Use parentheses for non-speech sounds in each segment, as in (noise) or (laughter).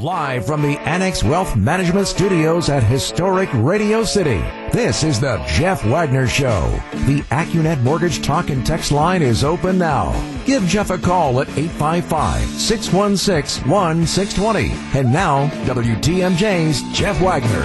Live from the Annex Wealth Management Studios at historic Radio City, this is the Jeff Wagner Show. The Accunet Mortgage Talk and Text line is open now. Give Jeff a call at 855-616-1620. And now, WTMJ's Jeff Wagner.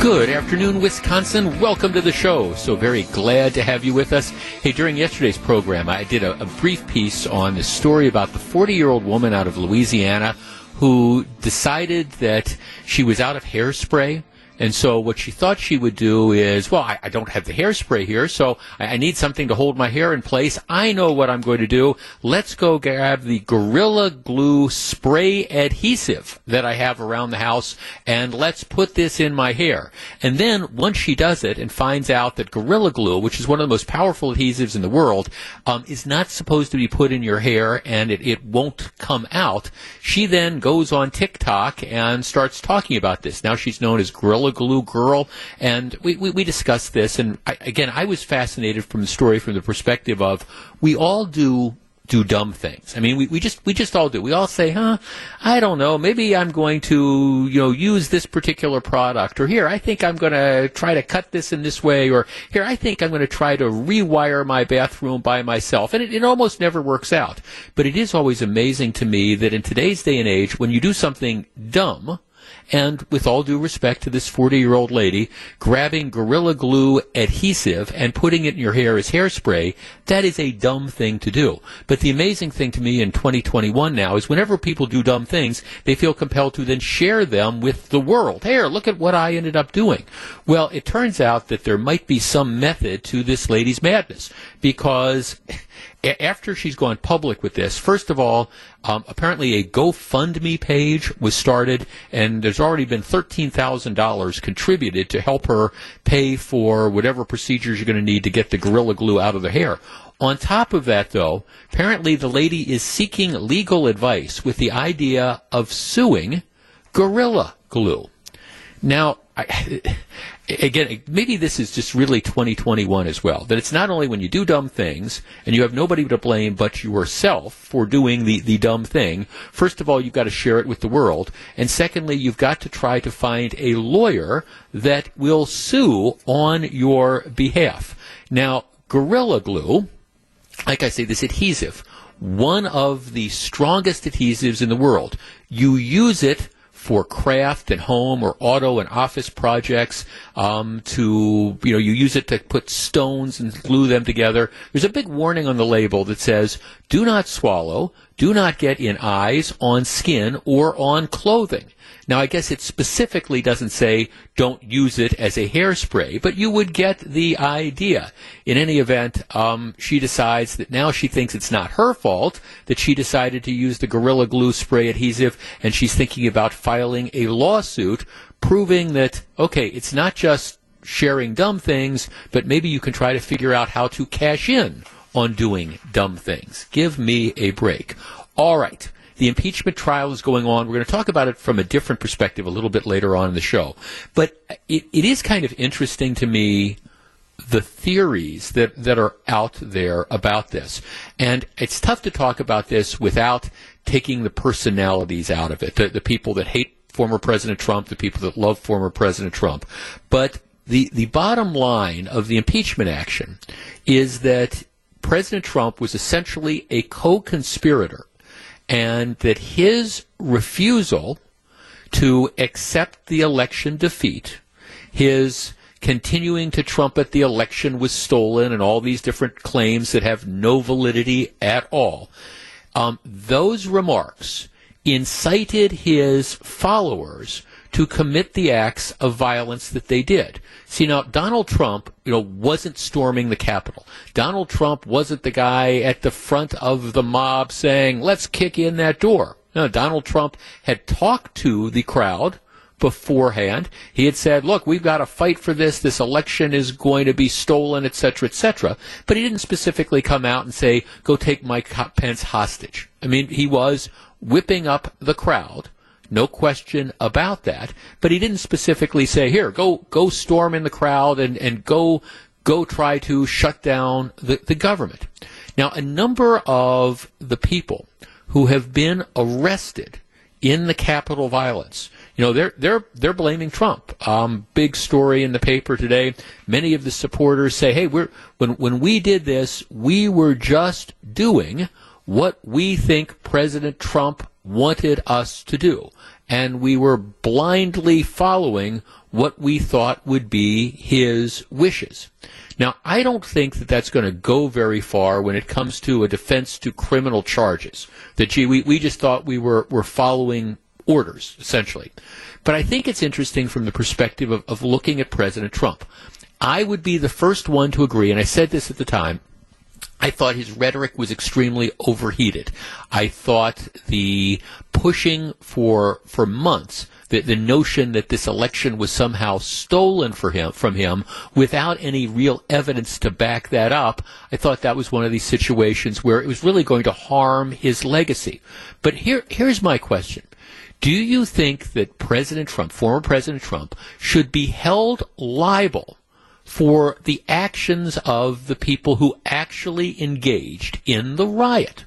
Good afternoon, Wisconsin. Welcome to the show. So very glad to have you with us. Hey, during yesterday's program, I did a, a brief piece on the story about the 40 year old woman out of Louisiana who decided that she was out of hairspray and so what she thought she would do is, well, I, I don't have the hairspray here, so I, I, need something to hold my hair in place. I know what I'm going to do. Let's go grab the Gorilla Glue spray adhesive that I have around the house, and let's put this in my hair. And then once she does it and finds out that Gorilla Glue, which is one of the most powerful adhesives in the world, um, is not supposed to be put in your hair and it, it won't come out, she then goes on TikTok and starts talking about this. Now she's known as Gorilla Glue Girl, and we, we, we discussed this. And I, again, I was fascinated from the story from the perspective of we all do do dumb things. I mean, we, we just we just all do. We all say, "Huh, I don't know. Maybe I'm going to you know use this particular product, or here I think I'm going to try to cut this in this way, or here I think I'm going to try to rewire my bathroom by myself." And it, it almost never works out. But it is always amazing to me that in today's day and age, when you do something dumb and with all due respect to this 40 year old lady, grabbing Gorilla Glue adhesive and putting it in your hair as hairspray, that is a dumb thing to do. But the amazing thing to me in 2021 now is whenever people do dumb things, they feel compelled to then share them with the world. Here, look at what I ended up doing. Well, it turns out that there might be some method to this lady's madness because (laughs) after she's gone public with this, first of all, um, apparently a GoFundMe page was started, and there's already been $13,000 contributed to help her pay for whatever procedures you're going to need to get the Gorilla Glue out of the hair. On top of that, though, apparently the lady is seeking legal advice with the idea of suing Gorilla Glue. Now, I, again, maybe this is just really 2021 as well. That it's not only when you do dumb things and you have nobody to blame but yourself for doing the, the dumb thing. First of all, you've got to share it with the world. And secondly, you've got to try to find a lawyer that will sue on your behalf. Now, Gorilla Glue, like I say, this adhesive, one of the strongest adhesives in the world. You use it for craft and home or auto and office projects um, to you know you use it to put stones and glue them together. There's a big warning on the label that says do not swallow. Do not get in eyes on skin or on clothing now, I guess it specifically doesn't say don't use it as a hairspray, but you would get the idea. In any event, um, she decides that now she thinks it's not her fault that she decided to use the Gorilla Glue spray adhesive, and she's thinking about filing a lawsuit proving that, okay, it's not just sharing dumb things, but maybe you can try to figure out how to cash in on doing dumb things. Give me a break. All right. The impeachment trial is going on. We're going to talk about it from a different perspective a little bit later on in the show. But it, it is kind of interesting to me the theories that, that are out there about this. And it's tough to talk about this without taking the personalities out of it, the, the people that hate former President Trump, the people that love former President Trump. But the, the bottom line of the impeachment action is that President Trump was essentially a co conspirator and that his refusal to accept the election defeat, his continuing to trumpet the election was stolen and all these different claims that have no validity at all, um, those remarks incited his followers to commit the acts of violence that they did. See now, Donald Trump, you know, wasn't storming the Capitol. Donald Trump wasn't the guy at the front of the mob saying, "Let's kick in that door." No, Donald Trump had talked to the crowd beforehand. He had said, "Look, we've got to fight for this. This election is going to be stolen, etc., etc." But he didn't specifically come out and say, "Go take Mike Pence hostage." I mean, he was whipping up the crowd no question about that. But he didn't specifically say, here, go, go storm in the crowd and, and go, go try to shut down the, the government. Now, a number of the people who have been arrested in the Capitol violence. You know, they're they're they're blaming Trump. Um, big story in the paper today. Many of the supporters say, "Hey, we're when when we did this, we were just doing what we think President Trump wanted us to do, and we were blindly following what we thought would be his wishes." Now, I don't think that that's going to go very far when it comes to a defense to criminal charges. That, gee, we, we just thought we were, were following orders, essentially. But I think it's interesting from the perspective of, of looking at President Trump. I would be the first one to agree, and I said this at the time, I thought his rhetoric was extremely overheated. I thought the pushing for for months the, the notion that this election was somehow stolen for him, from him without any real evidence to back that up, I thought that was one of these situations where it was really going to harm his legacy. But here, here's my question. Do you think that President Trump, former President Trump, should be held liable for the actions of the people who actually engaged in the riot?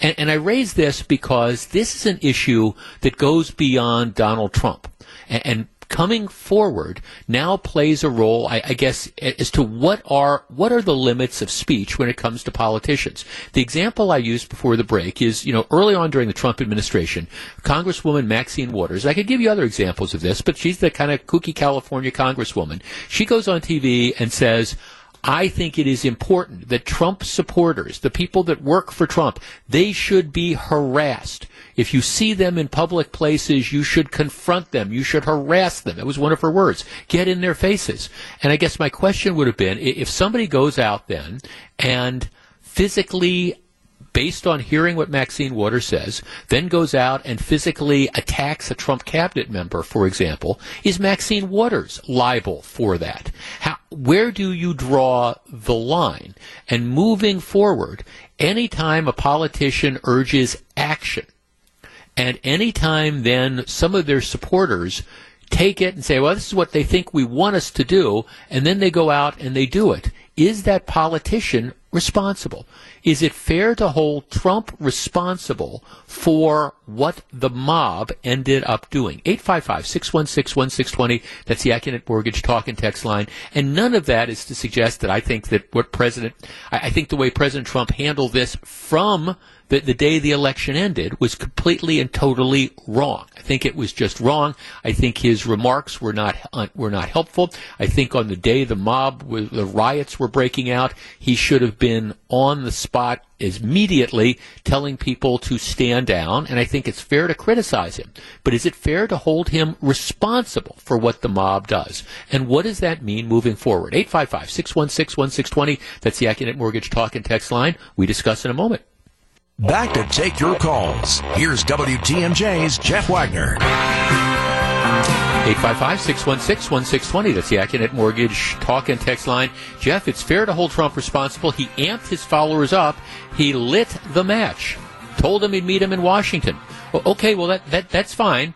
And, and I raise this because this is an issue that goes beyond Donald Trump. And, and coming forward now plays a role, I, I, guess, as to what are what are the limits of speech when it comes to politicians. The example I used before the break is, you know, early on during the Trump administration, Congresswoman Maxine Waters. I could give you other examples of this, but she's the kind of kooky California Congresswoman. She goes on TV and says. I think it is important that Trump supporters, the people that work for Trump, they should be harassed. If you see them in public places, you should confront them. You should harass them. That was one of her words. Get in their faces. And I guess my question would have been if somebody goes out then and physically based on hearing what Maxine Waters says, then goes out and physically attacks a Trump cabinet member, for example, is Maxine Waters liable for that? How, where do you draw the line? And moving forward, anytime a politician urges action, and anytime then some of their supporters take it and say, well, this is what they think we want us to do, and then they go out and they do it, is that politician responsible? Is it fair to hold Trump responsible for what the mob ended up doing? 855-616-1620. That's the Accunet Mortgage talk and text line. And none of that is to suggest that I think that what President, I, I think the way President Trump handled this from the, the day the election ended was completely and totally wrong. I think it was just wrong. I think his remarks were not uh, were not helpful. I think on the day the mob the riots were breaking out, he should have been on the spot immediately telling people to stand down, and I think it's fair to criticize him. But is it fair to hold him responsible for what the mob does? And what does that mean moving forward? 855 616 1620. That's the Accunet Mortgage Talk and Text line. We discuss in a moment. Back to take your calls. Here's WTMJ's Jeff Wagner. 855-616-1620. That's the Accunet Mortgage talk and text line. Jeff, it's fair to hold Trump responsible. He amped his followers up. He lit the match. Told them he'd meet him in Washington. Well, okay, well, that, that that's fine.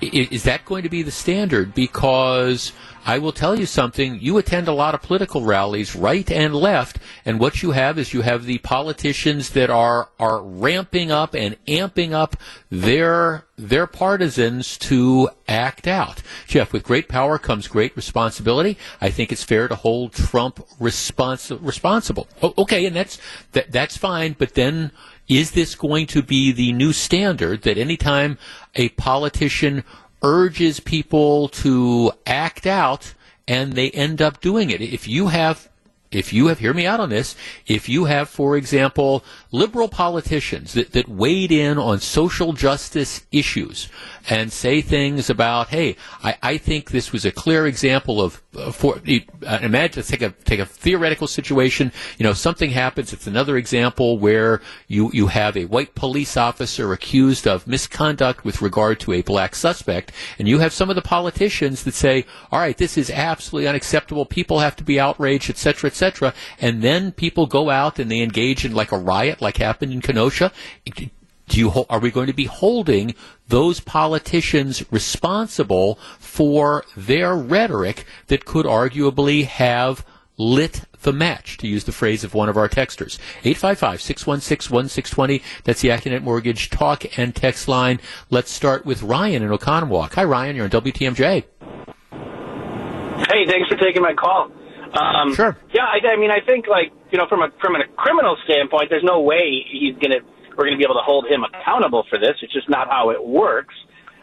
Is that going to be the standard? Because I will tell you something. You attend a lot of political rallies, right and left, and what you have is you have the politicians that are are ramping up and amping up their their partisans to act out. Jeff, with great power comes great responsibility. I think it's fair to hold Trump respons- responsible. okay, and that's that, that's fine. But then, is this going to be the new standard that anytime a politician urges people to act out and they end up doing it. If you have if you have, hear me out on this, if you have, for example, liberal politicians that, that in on social justice issues and say things about, hey, I, I think this was a clear example of, uh, for, uh, imagine, take a, take a theoretical situation, you know, something happens, it's another example where you, you have a white police officer accused of misconduct with regard to a black suspect, and you have some of the politicians that say, all right, this is absolutely unacceptable, people have to be outraged, etc., etc., and then people go out and they engage in like a riot, like happened in Kenosha do you are we going to be holding those politicians responsible for their rhetoric that could arguably have lit the match, to use the phrase of one of our texters. 855-616-1620. That's the Accunet Mortgage talk and text line. Let's start with Ryan in Oconomowoc. Hi, Ryan. You're on WTMJ. Hey, thanks for taking my call. Um, sure. Yeah, I, I mean, I think like you know, from a from a criminal standpoint, there's no way he's gonna we're gonna be able to hold him accountable for this. It's just not how it works.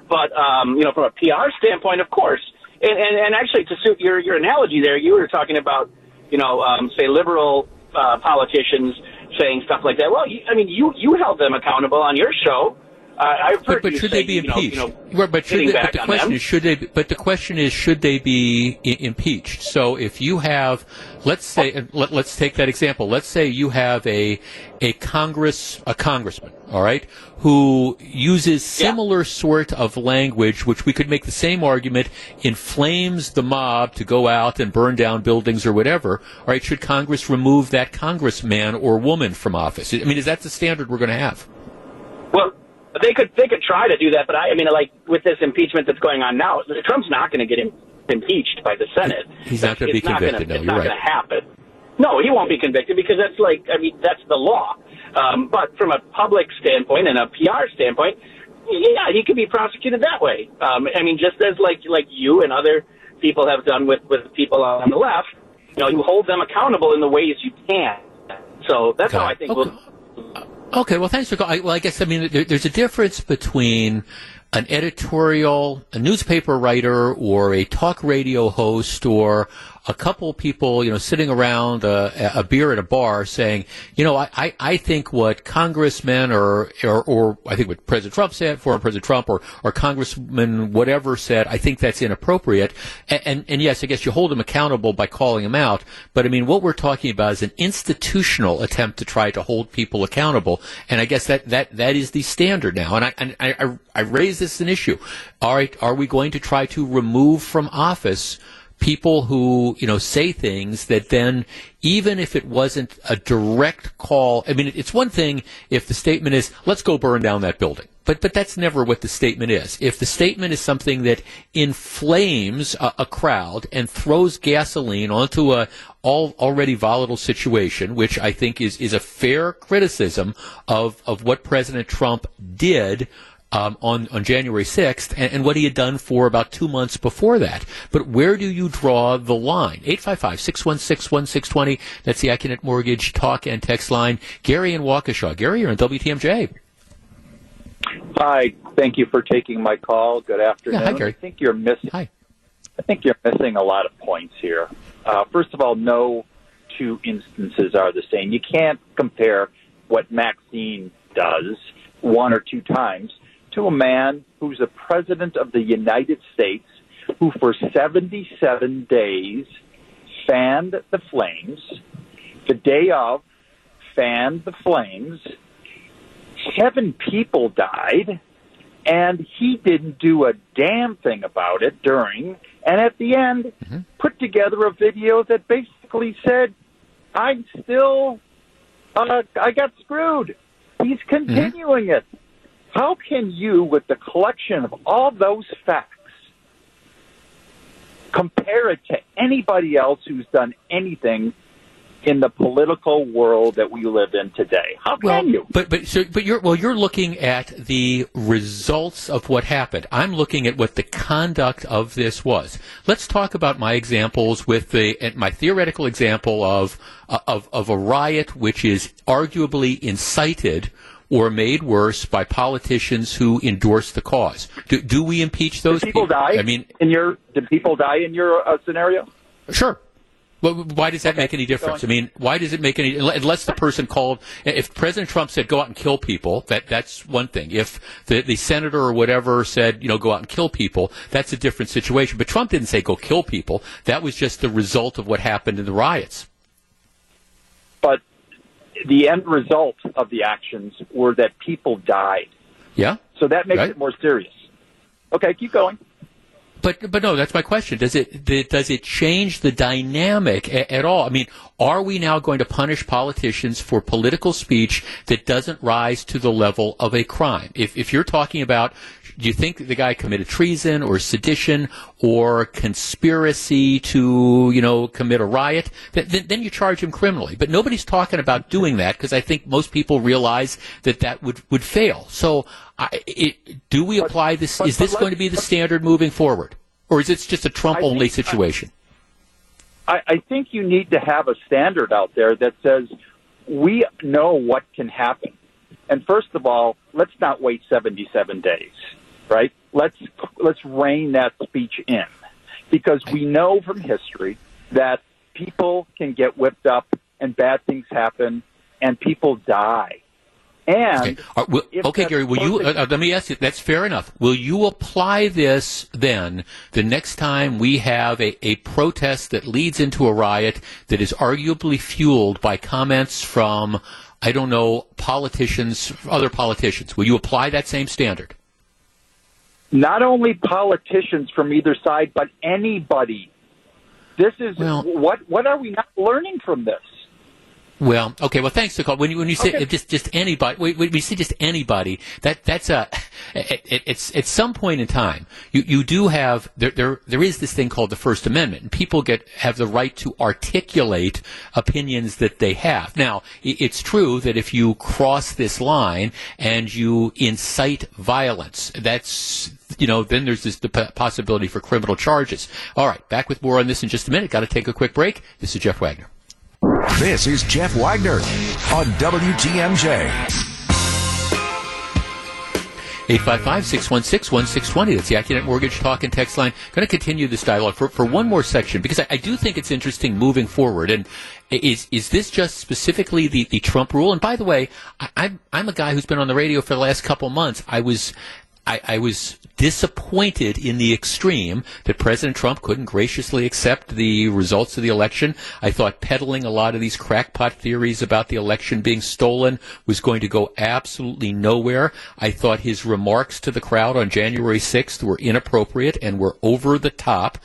But um, you know, from a PR standpoint, of course. And, and, and actually, to suit your your analogy there, you were talking about you know, um, say liberal uh, politicians saying stuff like that. Well, you, I mean, you you held them accountable on your show. Uh, I've heard but, but should say, they be you know, impeached? You know, but, they, but the question them. is should they? But the question is should they be I- impeached? So if you have, let's say, let, us take that example. Let's say you have a a Congress a congressman, all right, who uses similar yeah. sort of language, which we could make the same argument inflames the mob to go out and burn down buildings or whatever. All right, should Congress remove that congressman or woman from office? I mean, is that the standard we're going to have? Well, they could they could try to do that, but I, I mean, like with this impeachment that's going on now, Trump's not going to get him impeached by the Senate. He's not going to be convicted. Gonna, no, it's you're not right. going to happen. No, he won't be convicted because that's like I mean that's the law. Um, but from a public standpoint and a PR standpoint, yeah, he could be prosecuted that way. Um, I mean, just as like like you and other people have done with with people on the left, you know, you hold them accountable in the ways you can. So that's okay. how I think okay. we'll. Okay, well, thanks for calling. Well, I guess I mean there, there's a difference between an editorial, a newspaper writer, or a talk radio host, or a couple people, you know, sitting around a, a beer at a bar saying, you know, I, I think what congressmen or, or, or I think what President Trump said, former President Trump or, or Congressman whatever said, I think that's inappropriate. And, and, and yes, I guess you hold them accountable by calling them out. But I mean, what we're talking about is an institutional attempt to try to hold people accountable. And I guess that, that, that is the standard now. And I, and I, I, I raise this as an issue. All right, are we going to try to remove from office people who, you know, say things that then, even if it wasn't a direct call, I mean, it's one thing if the statement is, let's go burn down that building. But, but that's never what the statement is. If the statement is something that inflames a, a crowd and throws gasoline onto a all, already volatile situation, which I think is, is a fair criticism of, of what President Trump did, um, on, on January 6th and, and, what he had done for about two months before that. But where do you draw the line? 855-616-1620. That's the Accunet Mortgage talk and text line. Gary and Waukesha. Gary, you're on WTMJ. Hi. Thank you for taking my call. Good afternoon. Yeah, hi, Gary. I think you're missing. Hi. I think you're missing a lot of points here. Uh, first of all, no two instances are the same. You can't compare what Maxine does one or two times to a man who's a president of the United States who for 77 days fanned the flames. The day of, fanned the flames. Seven people died, and he didn't do a damn thing about it during. And at the end, mm-hmm. put together a video that basically said, I'm still, uh, I got screwed. He's continuing mm-hmm. it. How can you, with the collection of all those facts, compare it to anybody else who's done anything in the political world that we live in today. How can well, you? But but so but you're well you're looking at the results of what happened. I'm looking at what the conduct of this was. Let's talk about my examples with the my theoretical example of of of a riot which is arguably incited or made worse by politicians who endorse the cause. Do, do we impeach those did people? people? die? I mean, in your did people die in your uh, scenario? Sure. Well, why does that okay. make any difference? I mean, why does it make any? Unless the person called, if President Trump said go out and kill people, that that's one thing. If the the senator or whatever said you know go out and kill people, that's a different situation. But Trump didn't say go kill people. That was just the result of what happened in the riots. But the end result of the actions were that people died. Yeah. So that makes right. it more serious. Okay, keep going. But but no, that's my question. Does it does it change the dynamic at all? I mean, are we now going to punish politicians for political speech that doesn't rise to the level of a crime? If if you're talking about Do you think the guy committed treason or sedition or conspiracy to, you know, commit a riot? Then, then you charge him criminally. But nobody's talking about doing that because I think most people realize that that would, would fail. So, I, it, do we apply this? But, is this going to be the standard moving forward? Or is it just a Trump only situation? I, I think you need to have a standard out there that says we know what can happen. And first of all, let's not wait 77 days, right? Let's let's rein that speech in because we know from history that people can get whipped up and bad things happen and people die. And okay, uh, will, okay Gary, will you? Uh, uh, let me ask you. That's fair enough. Will you apply this then the next time we have a, a protest that leads into a riot that is arguably fueled by comments from I don't know politicians, other politicians? Will you apply that same standard? Not only politicians from either side, but anybody. This is well, what. What are we not learning from this? Well, okay. Well, thanks, Nicole. When you when you say okay. just just anybody, when we say just anybody, that that's a (laughs) it, it's at some point in time you you do have there there there is this thing called the First Amendment, and people get have the right to articulate opinions that they have. Now, it's true that if you cross this line and you incite violence, that's you know, then there's this the possibility for criminal charges. All right, back with more on this in just a minute. Got to take a quick break. This is Jeff Wagner. This is Jeff Wagner on WTMJ. 855-616-1620. That's the Accunet Mortgage Talk and Text line. Going to continue this dialogue for, for one more section because I, I, do think it's interesting moving forward. And is is this just specifically the, the Trump rule? And by the way, I, I'm I'm a guy who's been on the radio for the last couple months. I was I, I, was disappointed in the extreme that President Trump couldn't graciously accept the results of the election. I thought peddling a lot of these crackpot theories about the election being stolen was going to go absolutely nowhere. I thought his remarks to the crowd on January 6th were inappropriate and were over the top.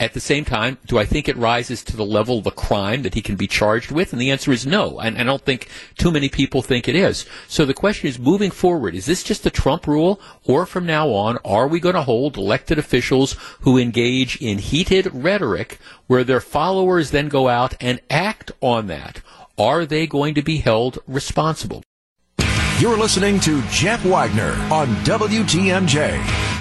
At the same time, do I think it rises to the level of a crime that he can be charged with? And the answer is no. And I don't think too many people think it is. So the question is, moving forward, is this just a Trump rule? Or from now on, are we going to hold elected officials who engage in heated rhetoric where their followers then go out and act on that? Are they going to be held responsible? You're listening to Jeff Wagner on WTMJ.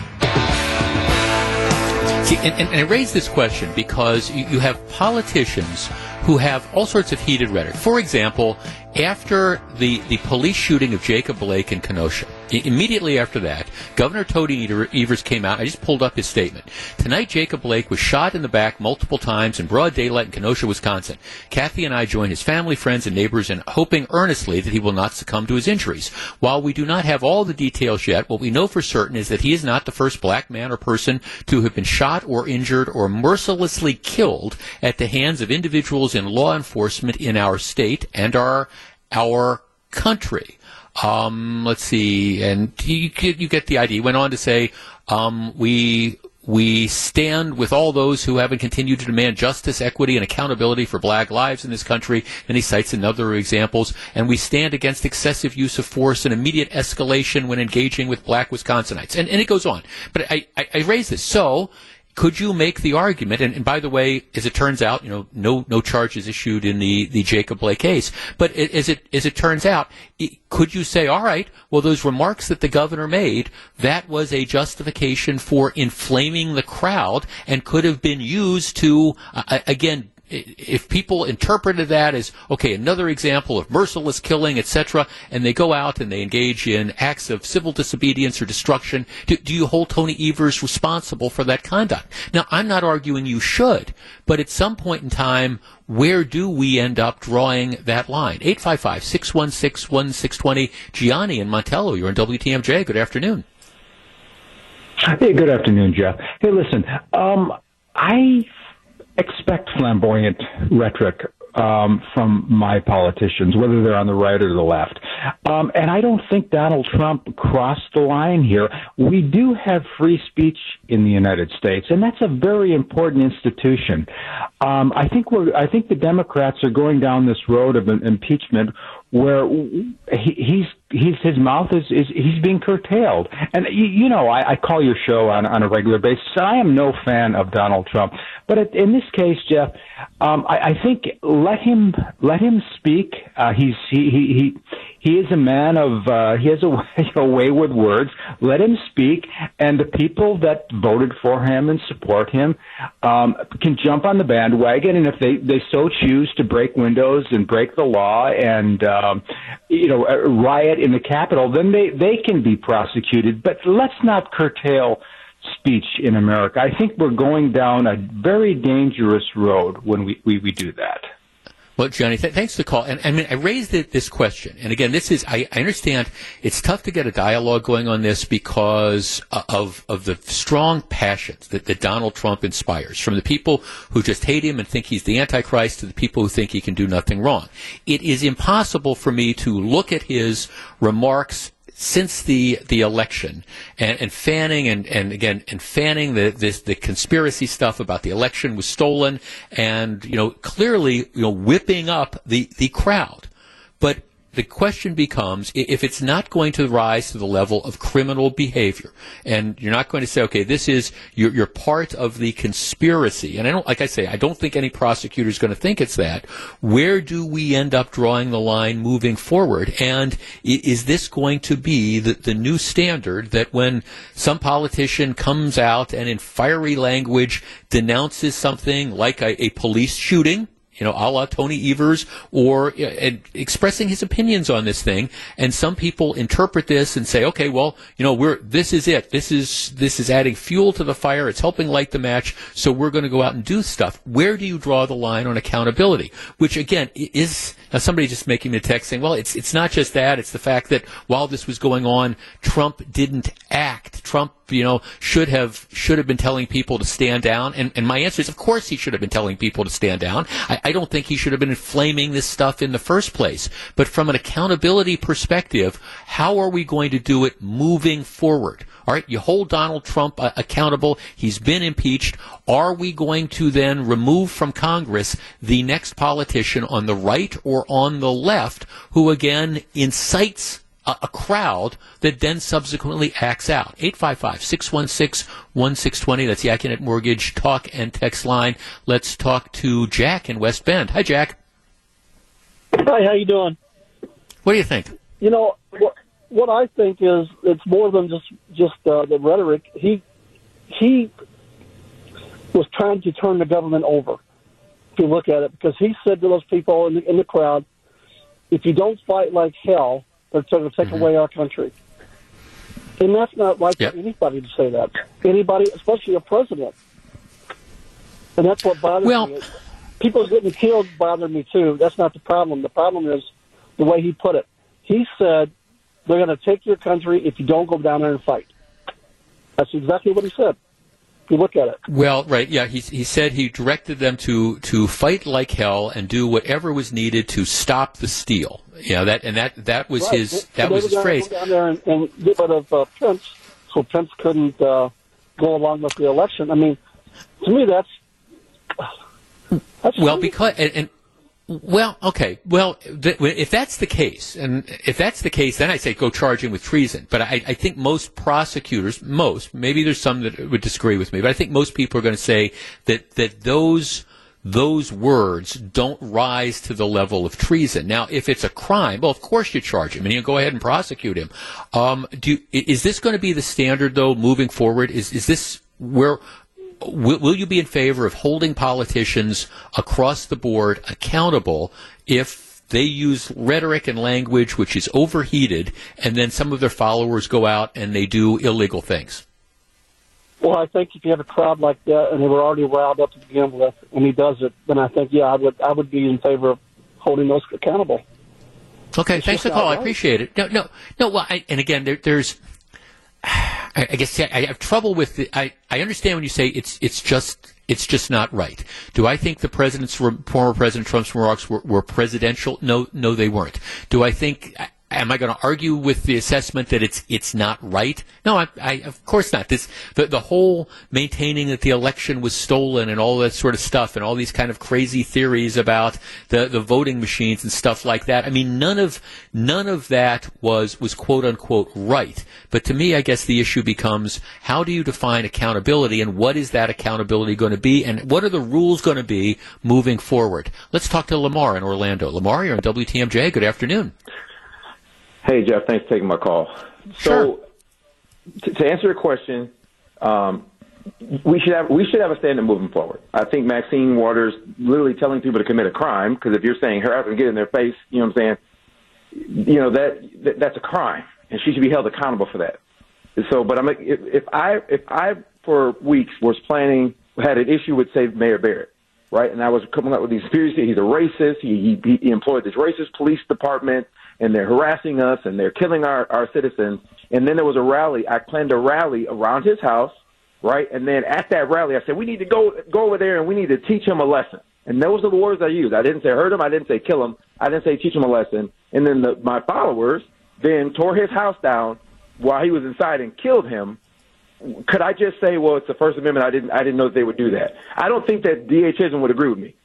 And, and, and I raise this question because you, you have politicians who have all sorts of heated rhetoric. For example, after the, the police shooting of Jacob Blake in Kenosha, immediately after that, Governor Tony Evers came out. I just pulled up his statement. Tonight, Jacob Blake was shot in the back multiple times in broad daylight in Kenosha, Wisconsin. Kathy and I join his family, friends, and neighbors in hoping earnestly that he will not succumb to his injuries. While we do not have all the details yet, what we know for certain is that he is not the first black man or person to have been shot or injured or mercilessly killed at the hands of individuals in law enforcement in our state and our our country. Um, let's see, and you, you get the idea. He went on to say, um, we we stand with all those who haven't continued to demand justice, equity, and accountability for black lives in this country. And he cites another examples. And we stand against excessive use of force and immediate escalation when engaging with black Wisconsinites. And, and it goes on. But I, I, I raise this. So could you make the argument? And, and, by the way, as it turns out, you know, no no charges issued in the, the Jacob Blake case. But as it as it turns out, could you say, all right, well, those remarks that the governor made, that was a justification for inflaming the crowd and could have been used to uh, again if people interpreted that as okay, another example of merciless killing, etc., and they go out and they engage in acts of civil disobedience or destruction, do, do, you hold Tony Evers responsible for that conduct? Now, I'm not arguing you should, but at some point in time, where do we end up drawing that line? 855-616-1620. Gianni and Montello, you're on WTMJ. Good afternoon. Hey, good afternoon, Jeff. Hey, listen, um, I expect flamboyant rhetoric um, from my politicians, whether they're on the right or the left. Um, and I don't think Donald Trump crossed the line here. We do have free speech in the United States, and that's a very important institution. Um, I think we're. I think the Democrats are going down this road of impeachment where he, he's he's his mouth is, is he's being curtailed. And you, you know, I, I call your show on on a regular basis. I am no fan of Donald Trump, but in this case, Jeff, um, I, I think let him let him speak. Uh, he's he he. he he is a man of uh, he has a, (laughs) way, a way with words. Let him speak, and the people that voted for him and support him um, can jump on the bandwagon. And if they they so choose to break windows and break the law and um, you know riot in the Capitol, then they they can be prosecuted. But let's not curtail speech in America. I think we're going down a very dangerous road when we, we, we do that. Well, Johnny, th- thanks for the call. And I mean, I raised it, this question, and again, this is I, I, understand it's tough to get a dialogue going on this because of of the strong passions that, that Donald Trump inspires, from the people who just hate him and think he's the Antichrist to the people who think he can do nothing wrong. It is impossible for me to look at his remarks since the the election and, and fanning and, and again and fanning the this the conspiracy stuff about the election was stolen and you know clearly you know whipping up the the crowd. But the question becomes if it's not going to rise to the level of criminal behavior, and you're not going to say, okay, this is you're, you're part of the conspiracy, and I don't, like I say, I don't think any prosecutor is going to think it's that. Where do we end up drawing the line moving forward? And is this going to be the, the new standard that when some politician comes out and in fiery language denounces something like a, a police shooting? You know, a la Tony Evers, or uh, expressing his opinions on this thing. And some people interpret this and say, okay, well, you know, we're this is it. This is this is adding fuel to the fire. It's helping light the match. So we're going to go out and do stuff. Where do you draw the line on accountability? Which again is now somebody just making the text saying, well, it's it's not just that. It's the fact that while this was going on, Trump didn't act. Trump you know, should have should have been telling people to stand down? And, and my answer is, of course, he should have been telling people to stand down. I, I don't think he should have been inflaming this stuff in the first place. But from an accountability perspective, how are we going to do it moving forward? All right, you hold Donald Trump uh, accountable. He's been impeached. Are we going to then remove from Congress the next politician on the right or on the left who again incites a, a crowd that then subsequently acts out. 855-616-1620. That's the Accunet Mortgage talk and text line. Let's talk to Jack in West Bend. Hi, Jack. Hi, how you doing? What do you think? You know, what, what I think is it's more than just just uh, the rhetoric. He he was trying to turn the government over. If you look at it, because he said to those people in the, in the crowd, "If you don't fight like hell, they're trying to take mm-hmm. away our country. And that's not right yep. for anybody to say that. Anybody, especially a president. And that's what bothers well, me. People getting killed bother me too. That's not the problem. The problem is the way he put it. He said they're going to take your country if you don't go down there and fight. That's exactly what he said you look at it. Well, right, yeah. He he said he directed them to to fight like hell and do whatever was needed to stop the steal. Yeah, that and that that was right. his that was his phrase. Down there and, and get rid of uh, Pence, so Pence couldn't uh, go along with the election. I mean, to me, that's that's well because and, and well, okay. Well, th- if that's the case, and if that's the case, then I say go charge him with treason. But I, I, think most prosecutors, most, maybe there's some that would disagree with me, but I think most people are going to say that that those those words don't rise to the level of treason. Now, if it's a crime, well, of course you charge him and you go ahead and prosecute him. Um, do is this going to be the standard though moving forward? Is is this where will, will you be in favor of holding politicians across the board accountable if they use rhetoric and language which is overheated, and then some of their followers go out and they do illegal things? Well, I think if you have a crowd like that and they were already riled up to begin with, and he does it, then I think yeah, I would I would be in favor of holding those accountable. Okay, it's thanks for the call. Right. I appreciate it. No, no, no. Well, I, and again, there, there's I, I guess I have trouble with the, I, I understand when you say it's it's just it's just not right. Do I think the president's former President Trump's remarks were, were presidential? No, no, they weren't. Do I think am I going to argue with the assessment that it's it's not right? No, I, I, of course not. This the the whole maintaining that the election was stolen and all that sort of stuff and all these kind of crazy theories about the the voting machines and stuff like that. I mean, none of none of that was was quote unquote right. But to me, I guess the issue becomes how do you define accountability and what is that accountability going to be and what are the rules going to be moving forward? Let's talk to Lamar in Orlando. Lamar, you're on WTMJ. Good afternoon. Hey, Jeff. Thanks for taking my call. Sure. So, to, to answer your question, um, we should have we should have a standard moving forward. I think Maxine Waters literally telling people to commit a crime because if you're saying her having to get in their face, you know what I'm saying? You know that, that that's a crime, and she should be held accountable for that. So, but I'm like, if, if I if I for weeks was planning had an issue with say Mayor Barrett, right, and I was coming up with these conspiracy, he's a racist. He, he he employed this racist police department and they're harassing us and they're killing our, our citizens. And then there was a rally. I planned a rally around his house, right? And then at that rally, I said, we need to go, go over there and we need to teach him a lesson. And those are the words I used. I didn't say hurt him. I didn't say kill him. I didn't say teach him a lesson. And then the, my followers then tore his house down while he was inside and killed him. Could I just say, well, it's the First Amendment. I didn't, I didn't know that they would do that. I don't think that D.A. Chisholm would agree with me.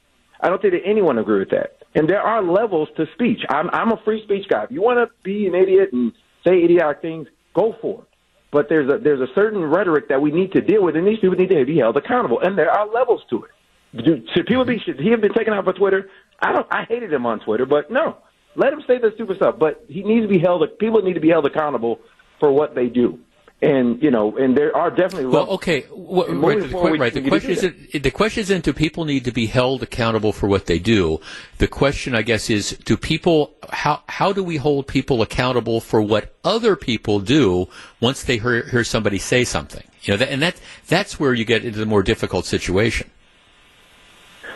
I don't think that anyone agree with that. And there are levels to speech. I'm, I'm a free speech guy. If you want to be an idiot and say idiotic things, go for it. But there's a there's a certain rhetoric that we need to deal with, and these people need to be held accountable. And there are levels to it. Do, should people be should he have been taken out for Twitter? I don't. I hated him on Twitter, but no, let him say the stupid stuff. But he needs to be held. People need to be held accountable for what they do and you know, and there are definitely well, okay, well, right, the, forward, right. The question isn't the question isn't do people need to be held accountable for what they do. The question, I guess, is do people how how do we hold people accountable for what other people do once they hear, hear somebody say something? You know, that, and that that's where you get into the more difficult situation.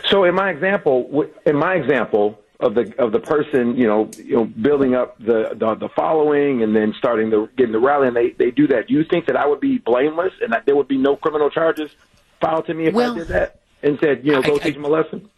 So, in my example, in my example, of the of the person, you know, you know, building up the, the the following and then starting the getting the rally, and they they do that. Do you think that I would be blameless and that there would be no criminal charges filed to me if well, I did that and said, you know, go I, teach I, them a lesson?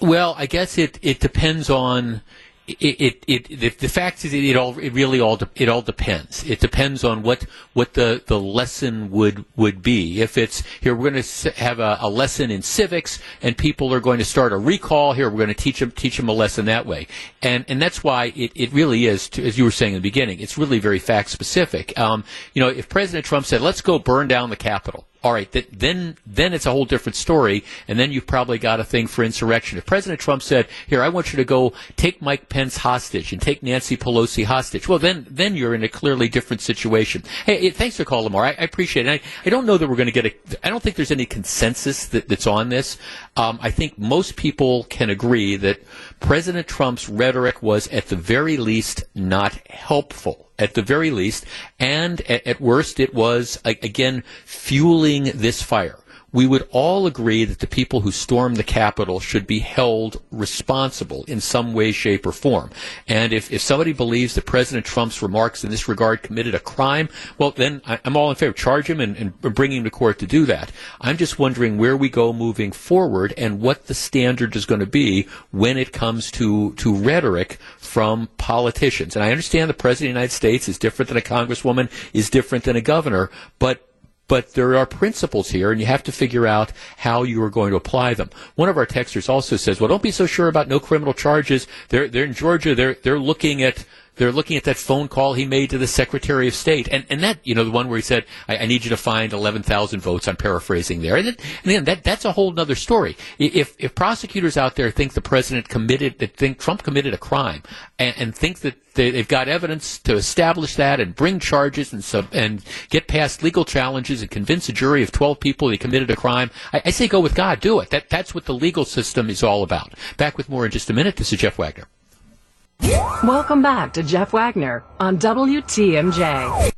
Well, I guess it it depends on it, it, it, the, fact is, it, it all, it really all, de- it all depends. It depends on what, what the, the lesson would, would be. If it's, here, we're going to have a, a lesson in civics and people are going to start a recall, here, we're going to teach them, teach them a lesson that way. And, and that's why it, it really is, to, as you were saying in the beginning, it's really very fact specific. Um, you know, if President Trump said, let's go burn down the Capitol, all right, th- then then it's a whole different story, and then you've probably got a thing for insurrection. If President Trump said, "Here, I want you to go take Mike Pence hostage and take Nancy Pelosi hostage," well, then then you're in a clearly different situation. Hey, thanks for calling, Lamar. I, I appreciate it. I, I don't know that we're going to get a. I don't think there's any consensus that, that's on this. Um, I think most people can agree that President Trump's rhetoric was, at the very least, not helpful at the very least, and at, worst, it was again fueling this fire we would all agree that the people who stormed the Capitol should be held responsible in some way, shape, or form. And if, if somebody believes that President Trump's remarks in this regard committed a crime, well, then I, am all in favor. Of charge him and, and bring him to court to do that. I'm just wondering where we go moving forward and what the standard is going to be when it comes to, to rhetoric from politicians. And I understand the President of the United States is different than a congresswoman, is different than a governor, but but there are principles here, and you have to figure out how you are going to apply them. One of our texters also says, "Well, don't be so sure about no criminal charges. They're they're in Georgia. They're they're looking at." They're looking at that phone call he made to the Secretary of State, and and that you know the one where he said, "I, I need you to find eleven thousand votes." I'm paraphrasing there, and, then, and that that's a whole other story. If if prosecutors out there think the president committed, that think Trump committed a crime, and, and think that they, have got evidence to establish that and bring charges and sub, and get past legal challenges and convince a jury of 12 people he committed a crime. I, I say go with God, do it. That, that's what the legal system is all about. Back with more in just a minute. This is Jeff Wagner. Welcome back to Jeff Wagner on WTMJ.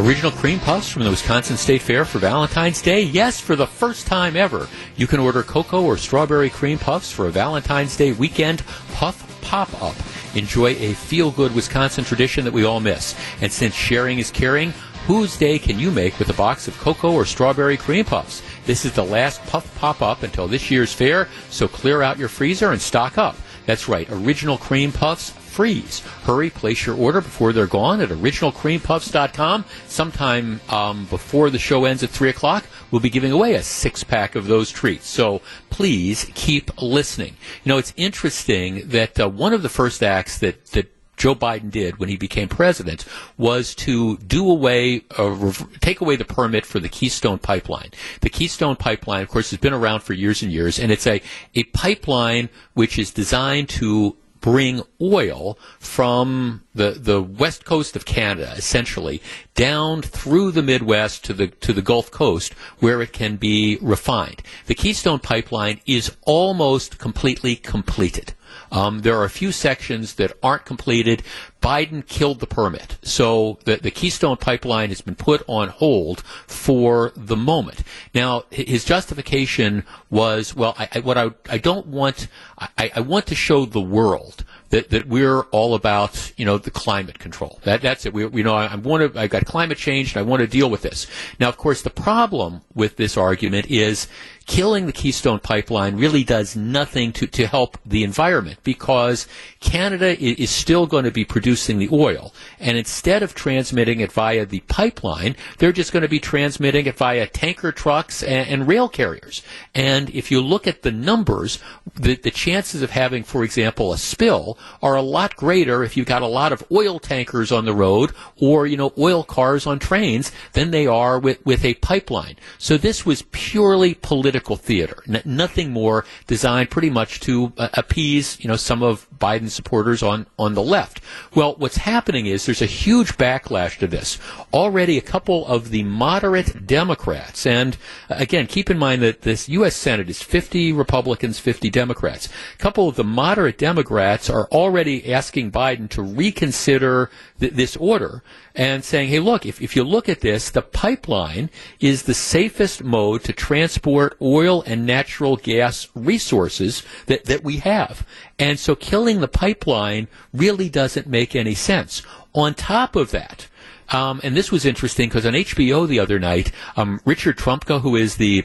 Original cream puffs from the Wisconsin State Fair for Valentine's Day? Yes, for the first time ever. You can order cocoa or strawberry cream puffs for a Valentine's Day weekend puff pop up. Enjoy a feel good Wisconsin tradition that we all miss. And since sharing is caring, whose day can you make with a box of cocoa or strawberry cream puffs? This is the last puff pop up until this year's fair, so clear out your freezer and stock up. That's right, original cream puffs freeze. Hurry, place your order before they're gone at originalcreampuffs.com. Sometime um, before the show ends at 3 o'clock, we'll be giving away a six pack of those treats. So please keep listening. You know, it's interesting that uh, one of the first acts that, that Joe Biden did when he became president was to do away, uh, take away the permit for the Keystone Pipeline. The Keystone Pipeline, of course, has been around for years and years, and it's a, a pipeline which is designed to bring oil from the, the west coast of Canada, essentially, down through the Midwest to the, to the Gulf Coast where it can be refined. The Keystone Pipeline is almost completely completed. Um, there are a few sections that aren't completed. Biden killed the permit. So the, the Keystone Pipeline has been put on hold for the moment. Now, his justification was, well, I, I, what I, I don't want, I, I want to show the world that, that we're all about, you know, the climate control. That, that's it. We, we know I, I want to, I got climate change and I want to deal with this. Now, of course, the problem with this argument is killing the Keystone Pipeline really does nothing to, to help the environment because Canada is still going to be producing the oil. And instead of transmitting it via the pipeline, they're just going to be transmitting it via tanker trucks and, and rail carriers. And if you look at the numbers, the, the chances of having, for example, a spill are a lot greater if you've got a lot of oil tankers on the road or, you know, oil cars on trains than they are with, with a pipeline. So this was purely political political theater. N- nothing more designed pretty much to uh, appease, you know, some of Biden's supporters on, on the left. Well, what's happening is there's a huge backlash to this. Already a couple of the moderate Democrats, and uh, again, keep in mind that this U.S. Senate is 50 Republicans, 50 Democrats. A couple of the moderate Democrats are already asking Biden to reconsider th- this order and saying, hey, look, if, if you look at this, the pipeline is the safest mode to transport oil and natural gas resources that, that we have. And so killing the pipeline really doesn't make any sense. On top of that, um, and this was interesting because on HBO the other night, um, Richard Trumka, who is the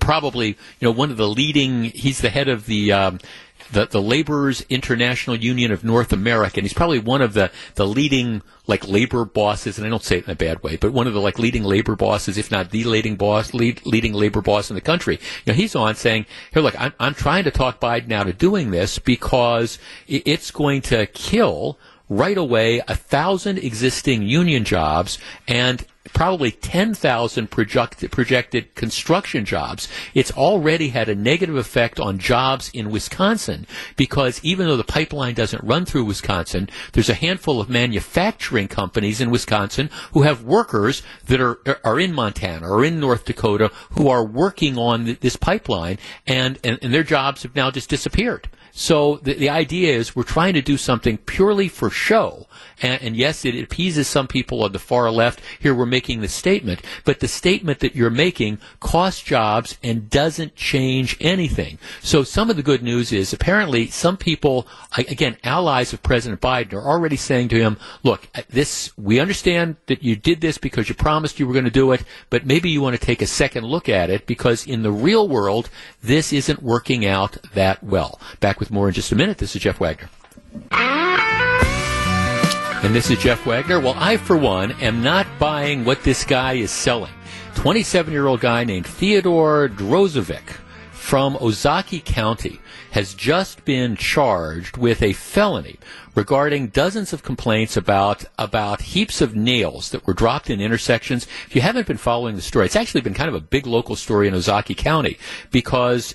probably you know one of the leading he's the head of the um, the, the Laborers International Union of North America, and he's probably one of the, the leading like labor bosses, and I don't say it in a bad way, but one of the like leading labor bosses, if not the leading boss, lead, leading labor boss in the country. You know, he's on saying, "Here, look, I'm, I'm trying to talk Biden out of doing this because it's going to kill." Right away a thousand existing union jobs and probably 10,000 project, projected construction jobs. It's already had a negative effect on jobs in Wisconsin because even though the pipeline doesn't run through Wisconsin, there's a handful of manufacturing companies in Wisconsin who have workers that are, are in Montana or in North Dakota who are working on this pipeline and, and, and their jobs have now just disappeared. So the, the idea is we're trying to do something purely for show. And, and, yes, it appeases some people on the far left. Here we're making the statement, but the statement that you're making costs jobs and doesn't change anything. So some of the good news is apparently some people, again, allies of President Biden are already saying to him, look, this, we understand that you did this because you promised you were going to do it, but maybe you want to take a second look at it because in the real world, this isn't working out that well. Back with more in just a minute. This is Jeff Wagner. And this is Jeff Wagner. Well, I, for one, am not buying what this guy is selling. 27 year old guy named Theodore Drozovic from Ozaukee County has just been charged with a felony regarding dozens of complaints about about heaps of nails that were dropped in intersections. If you haven't been following the story, it's actually been kind of a big local story in Ozaukee County because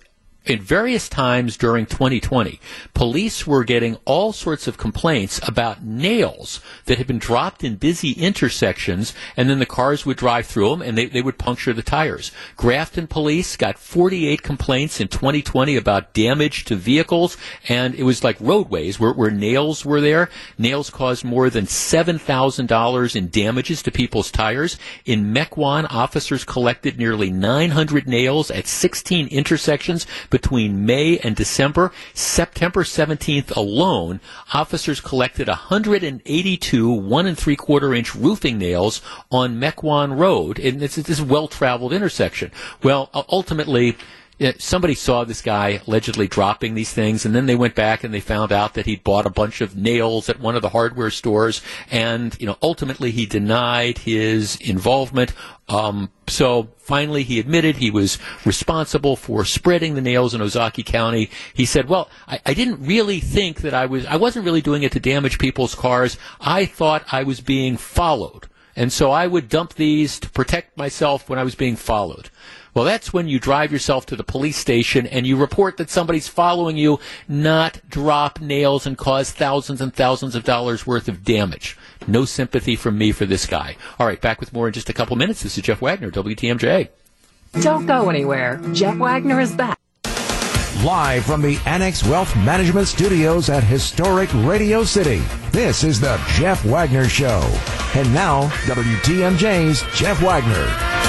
in various times during 2020, police were getting all sorts of complaints about nails that had been dropped in busy intersections, and then the cars would drive through them and they, they would puncture the tires. Grafton police got 48 complaints in 2020 about damage to vehicles, and it was like roadways where, where nails were there. Nails caused more than $7,000 in damages to people's tires. In Mequon, officers collected nearly 900 nails at 16 intersections between May and December. September 17th alone, officers collected 182 one and three quarter inch roofing nails on Mequon Road. And it's this well traveled intersection. Well, ultimately, somebody saw this guy allegedly dropping these things, and then they went back and they found out that he'd bought a bunch of nails at one of the hardware stores, and you know, ultimately he denied his involvement. Um, so finally, he admitted he was responsible for spreading the nails in Ozaukee County. He said, "Well, I, I didn't really think that I was. I wasn't really doing it to damage people's cars. I thought I was being followed." And so I would dump these to protect myself when I was being followed. Well, that's when you drive yourself to the police station and you report that somebody's following you, not drop nails and cause thousands and thousands of dollars worth of damage. No sympathy from me for this guy. All right, back with more in just a couple minutes. This is Jeff Wagner, WTMJ. Don't go anywhere. Jeff Wagner is back. Live from the Annex Wealth Management Studios at historic Radio City, this is the Jeff Wagner Show. And now, WTMJ's Jeff Wagner.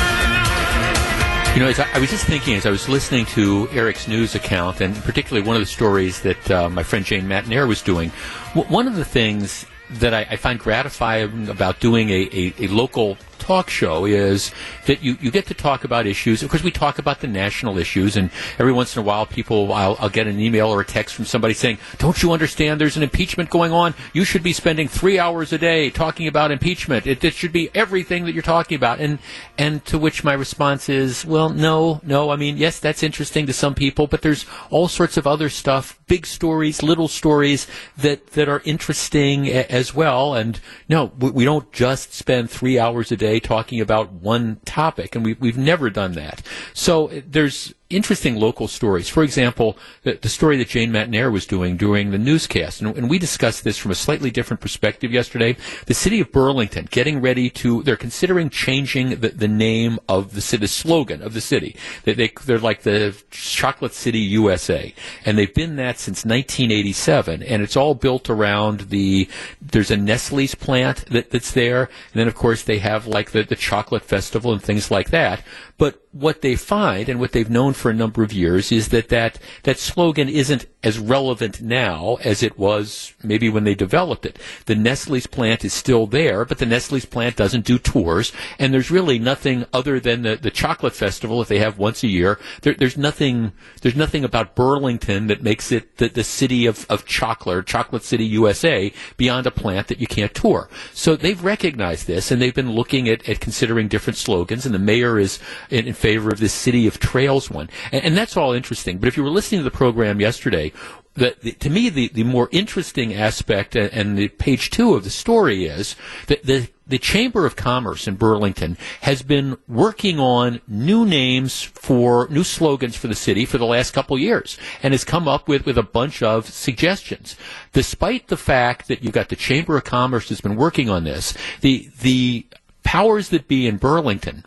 You know, as I, I, was just thinking as I was listening to Eric's news account, and particularly one of the stories that uh, my friend Jane Matenaer was doing, w- one of the things that I, I, find gratifying about doing a, a, a local talk show is that you, you get to talk about issues. Of course, we talk about the national issues, and every once in a while, people, I'll, I'll get an email or a text from somebody saying, Don't you understand there's an impeachment going on? You should be spending three hours a day talking about impeachment. It, it should be everything that you're talking about. And, and to which my response is, Well, no, no. I mean, yes, that's interesting to some people, but there's all sorts of other stuff, big stories, little stories that, that are interesting a, as well. And no, we, we don't just spend three hours a day talking about one topic, and we, we've never done that. So there's interesting local stories. For example, the, the story that Jane Matenaer was doing during the newscast, and, and, we discussed this from a slightly different perspective yesterday. The city of Burlington getting ready to, they're considering changing the, the name of the city, the slogan of the city. They, they, they're like the Chocolate City USA, and they've been that since 1987, and it's all built around the, there's a Nestle's plant that, that's there, and then of course they have like the, the chocolate festival and things like that. But what they find and what they've known for a number of years is that that, that slogan isn't as relevant now as it was maybe when they developed it. The Nestle's plant is still there, but the Nestle's plant doesn't do tours, and there's really nothing other than the, the chocolate festival that they have once a year. There, there's nothing there's nothing about Burlington that makes it the, the city of, of chocolate, Chocolate City, USA, beyond a plant that you can't tour. So they've recognized this, and they've been looking at, at considering different slogans, and the mayor is in, in favor of this City of Trails one. And, and that's all interesting. But if you were listening to the program yesterday, the, the, to me, the, the more interesting aspect, and, and the page two of the story is that the, the Chamber of Commerce in Burlington has been working on new names for new slogans for the city for the last couple years and has come up with, with a bunch of suggestions. Despite the fact that you've got the Chamber of Commerce that's been working on this, the, the powers that be in Burlington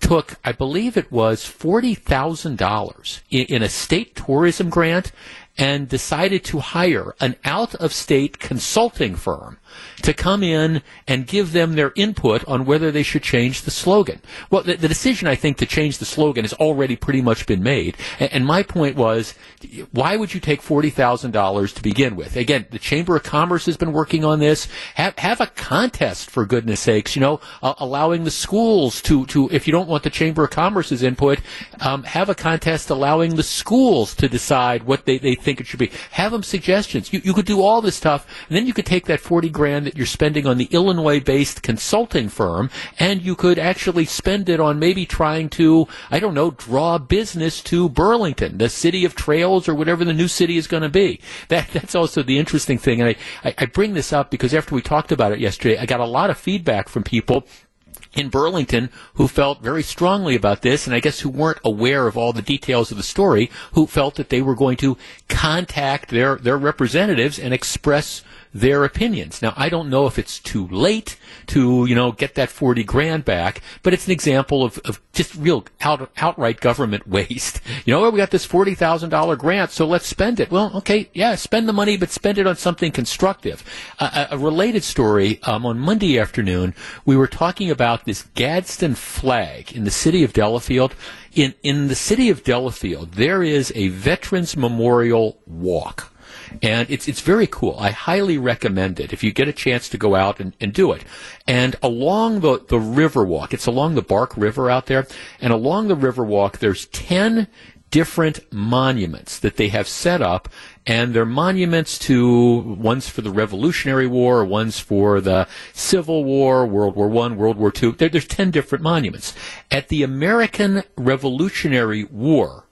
took, I believe it was $40,000 in, a state tourism grant and decided to hire an out of state consulting firm to come in and give them their input on whether they should change the slogan. Well, the, the decision, I think, to change the slogan has already pretty much been made. And, and my point was, why would you take $40,000 to begin with? Again, the Chamber of Commerce has been working on this. Have, have a contest, for goodness sakes, you know, uh, allowing the schools to, to, if you don't want the Chamber of Commerce's input, um, have a contest allowing the schools to decide what they, they think it should be. Have them suggestions. You, you could do all this stuff, and then you could take that 40 grand that you're spending on the Illinois based consulting firm, and you could actually spend it on maybe trying to, I don't know, draw business to Burlington, the city of trails, or whatever the new city is going to be. That, that's also the interesting thing. And I, I, I bring this up because after we talked about it yesterday, I got a lot of feedback from people in Burlington who felt very strongly about this, and I guess who weren't aware of all the details of the story, who felt that they were going to contact their, their representatives and express their opinions. Now, I don't know if it's too late to, you know, get that 40 grand back, but it's an example of, of just real out, outright government (laughs) waste. You know, we got this $40,000 grant, so let's spend it. Well, okay, yeah, spend the money, but spend it on something constructive. Uh, a, related story, um, on Monday afternoon, we were talking about this Gadsden flag in the city of Delafield. In, in the city of Delafield, there is a Veterans Memorial Walk and it's it's very cool. I highly recommend it if you get a chance to go out and, and do it. And along the the river walk, it's along the Bark River out there, and along the river walk, there's ten different monuments that they have set up, and they're monuments to one's for the Revolutionary War, one's for the Civil War, World War One, World War Two. There, there's ten different monuments. At the American Revolutionary War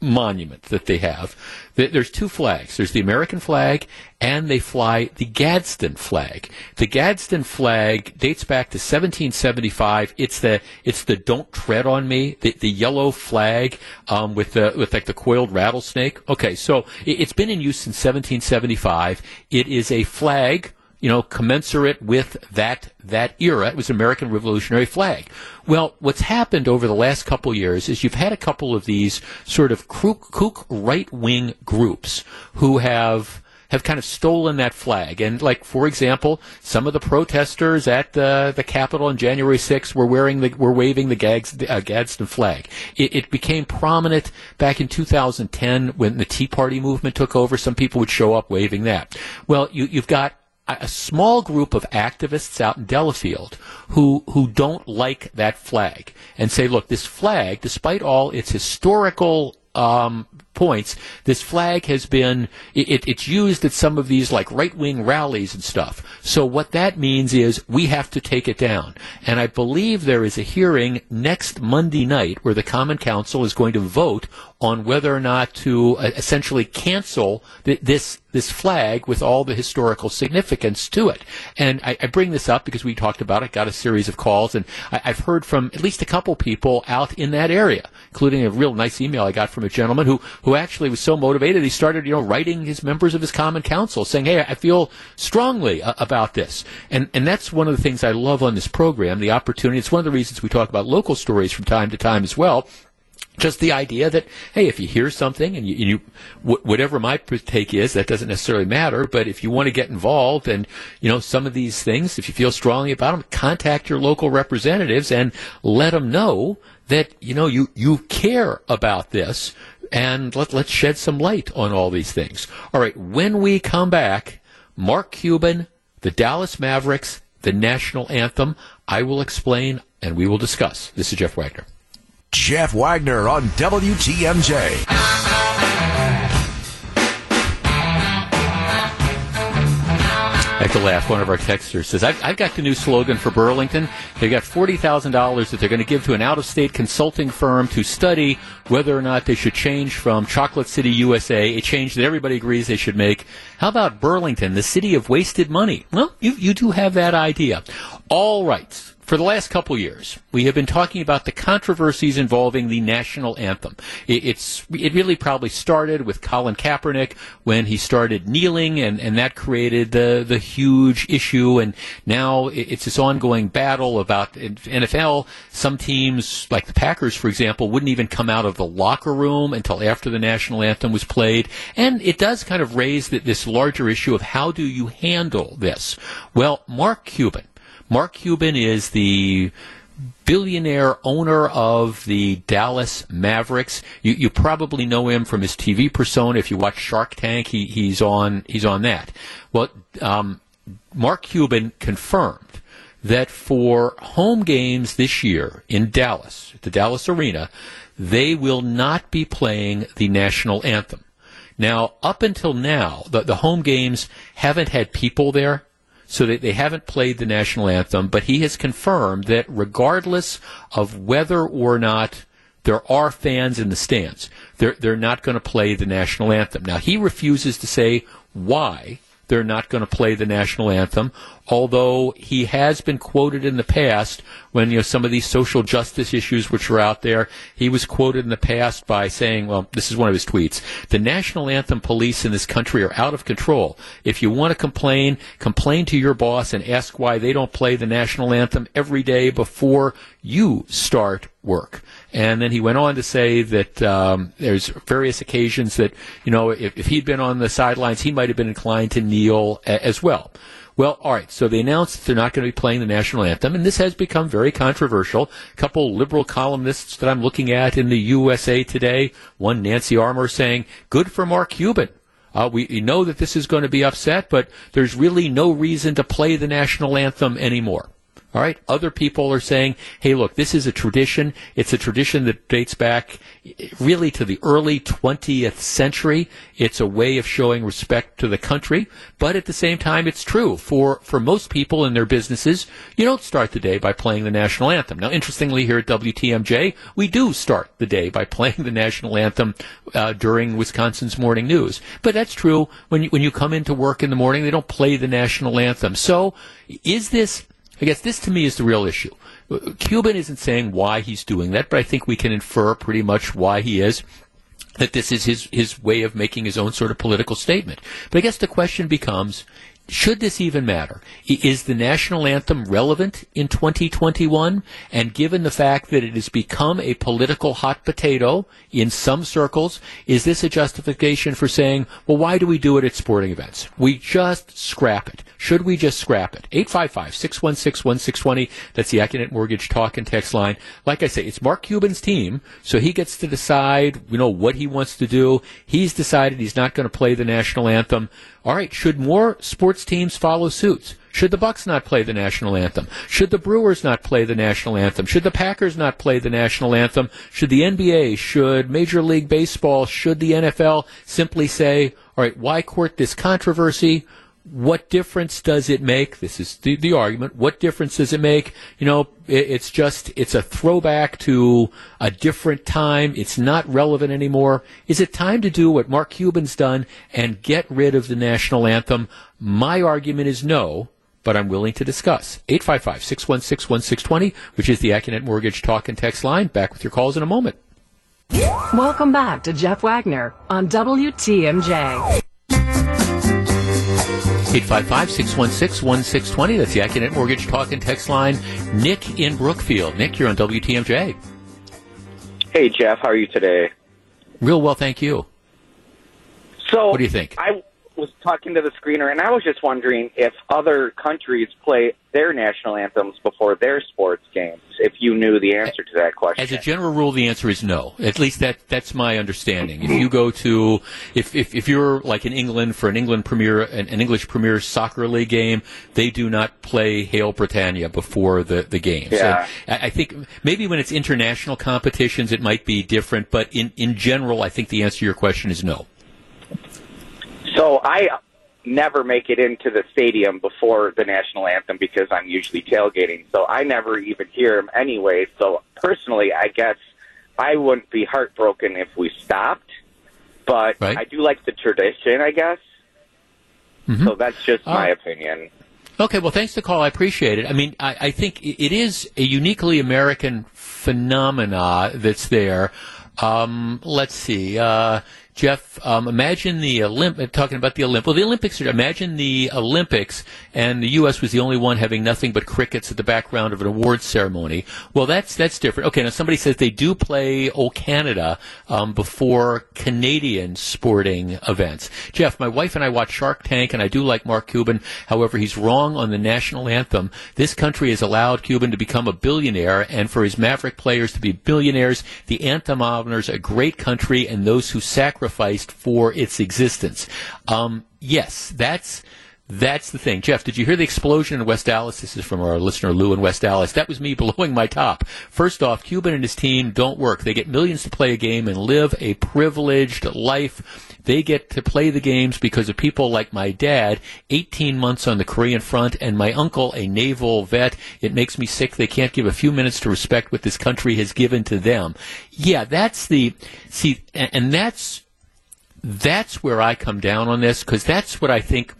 monument that they have, there's two flags. There's the American flag, and they fly the Gadsden flag. The Gadsden flag dates back to 1775. It's the it's the "Don't Tread on Me," the, the yellow flag um, with the with like the coiled rattlesnake. Okay, so it, it's been in use since 1775. It is a flag you know, commensurate with that that era. It was American Revolutionary flag. Well, what's happened over the last couple years is you've had a couple of these sort of kook kook right wing groups who have have kind of stolen that flag. And like, for example, some of the protesters at the the Capitol on January 6th were wearing the were waving the Gags, uh, Gadsden flag. It, it, became prominent back in 2010 when the Tea Party movement took over. Some people would show up waving that. Well, you, you've got a small group of activists out in Delafield who who don't like that flag and say, look, this flag, despite all its historical um, points, this flag has been it, it's used at some of these like right wing rallies and stuff. So what that means is we have to take it down. And I believe there is a hearing next Monday night where the Common Council is going to vote on whether or not to uh, essentially cancel th- this this flag with all the historical significance to it. And I, I, bring this up because we talked about it, got a series of calls, and I, have heard from at least a couple people out in that area, including a real nice email I got from a gentleman who, who actually was so motivated he started, you know, writing his members of his common council saying, "Hey, I feel strongly uh, about this," and and that's one of the things I love on this program, the opportunity. It's one of the reasons we talk about local stories from time to time as well just the idea that hey, if you hear something and you, you whatever my take is, that doesn't necessarily matter. But if you want to get involved and you know some of these things, if you feel strongly about them, contact your local representatives and let them know that you know you you care about this. And let, let's shed some light on all these things. All right, when we come back, Mark Cuban, the Dallas Mavericks, the national anthem. I will explain and we will discuss. This is Jeff Wagner. Jeff Wagner on WTMJ. I have to laugh. One of our texters says, I've, I've got the new slogan for Burlington. They've got $40,000 that they're going to give to an out of state consulting firm to study whether or not they should change from Chocolate City, USA, a change that everybody agrees they should make. How about Burlington, the city of wasted money? Well, you, you do have that idea. All right for the last couple years, we have been talking about the controversies involving the national anthem. It, it's it really probably started with Colin Kaepernick when he started kneeling, and, and that created the the huge issue. And now it's this ongoing battle about NFL. Some teams, like the Packers, for example, wouldn't even come out of the locker room until after the national anthem was played. And it does kind of raise this larger issue of how do you handle this? Well, Mark Cuban Mark Cuban is the billionaire owner of the Dallas Mavericks. You, you, probably know him from his TV persona. If you watch Shark Tank, he, he's on he's on that. Well, um, Mark Cuban confirmed that for home games this year in Dallas, the Dallas Arena, they will not be playing the national anthem. Now, up until now, the, the home games haven't had people there so they, they haven't played the national anthem, but he has confirmed that regardless of whether or not there are fans in the stands, they're, they're not going to play the national anthem. Now, he refuses to say why they're not going to play the national anthem. Although he has been quoted in the past when you know some of these social justice issues which are out there, he was quoted in the past by saying, "Well, this is one of his tweets: the national anthem police in this country are out of control. If you want to complain, complain to your boss and ask why they don't play the national anthem every day before you start work." And then he went on to say that um, there's various occasions that, you know, if, if, he'd been on the sidelines, he might have been inclined to kneel a, as well. Well, all right. So they announced that they're not going to be playing the national anthem, and this has become very controversial. A couple liberal columnists that I'm looking at in the USA Today, one Nancy Armour saying, "Good for Mark Cuban." Uh, we know that this is going to be upset, but there's really no reason to play the national anthem anymore. All right. Other people are saying, hey, look, this is a tradition. It's a tradition that dates back really to the early 20th century. It's a way of showing respect to the country. But at the same time, it's true for, for most people in their businesses, you don't start the day by playing the national anthem. Now, interestingly, here at WTMJ, we do start the day by (laughs) playing the national anthem uh, during Wisconsin's morning news. But that's true when you, when you come into work in the morning, they don't play the national anthem. So is this I guess this to me is the real issue. Cuban isn't saying why he's doing that, but I think we can infer pretty much why he is. That this is his, his way of making his own sort of political statement. But I guess the question becomes, should this even matter? Is the national anthem relevant in 2021? And given the fact that it has become a political hot potato in some circles, is this a justification for saying, well, why do we do it at sporting events? We just scrap it. Should we just scrap it? 855-616-1620. That's the Accunet Mortgage talk and text line. Like I say, it's Mark Cuban's team, so he gets to decide, you know, what he wants to do. He's decided he's not going to play the national anthem. All right, should more sports teams follow suits? Should the Bucks not play the national anthem? Should the Brewers not play the national anthem? Should the Packers not play the national anthem? Should the NBA, should Major League Baseball, should the NFL simply say, all right, why court this controversy? What difference does it make? This is the, the argument. What difference does it make? You know, it, it's just, it's a throwback to a different time. It's not relevant anymore. Is it time to do what Mark Cuban's done and get rid of the national anthem? My argument is no, but I'm willing to discuss. 855-616-1620, which is the Accunet Mortgage talk and text line. Back with your calls in a moment. Welcome back to Jeff Wagner on WTMJ. 855-616-1620. That's the Accunet Mortgage Talk and Text line. Nick in Brookfield. Nick, you're on WTMJ. Hey, Jeff. How are you today? Real well, thank you. So, what do you think? I was talking to the screener, and I was just wondering if other countries play their national anthems before their sports games. If you knew the answer to that question, as a general rule, the answer is no. At least that that's my understanding. If you go to if if, if you're like in England for an England Premier an, an English Premier Soccer League game, they do not play Hail Britannia before the the games. Yeah. I, I think maybe when it's international competitions, it might be different. But in in general, I think the answer to your question is no. So I never make it into the stadium before the national anthem because I'm usually tailgating. So I never even hear them anyway. So personally, I guess I wouldn't be heartbroken if we stopped. But right. I do like the tradition, I guess. Mm-hmm. So that's just All my right. opinion. Okay, well, thanks for the call. I appreciate it. I mean, I, I think it is a uniquely American phenomena that's there. Um, let's see. Uh, Jeff, um, imagine the Olymp- talking about the Olymp- well, the Olympics. Are, imagine the Olympics, and the U.S. was the only one having nothing but crickets at the background of an awards ceremony. Well, that's that's different. Okay, now somebody says they do play "O Canada" um, before Canadian sporting events. Jeff, my wife and I watch Shark Tank, and I do like Mark Cuban. However, he's wrong on the national anthem. This country has allowed Cuban to become a billionaire, and for his Maverick players to be billionaires. The anthem honors a great country and those who sacrificed for its existence. Um, yes, that's that's the thing. Jeff, did you hear the explosion in West Dallas? This is from our listener Lou in West Dallas. That was me (laughs) blowing my top. First off, Cuban and his team don't work. They get millions to play a game and live a privileged life. They get to play the games because of people like my dad, 18 months on the Korean front, and my uncle, a naval vet. It makes me sick. They can't give a few minutes to respect what this country has given to them. Yeah, that's the, see, and, and that's, that's where I come down on this because that's what I think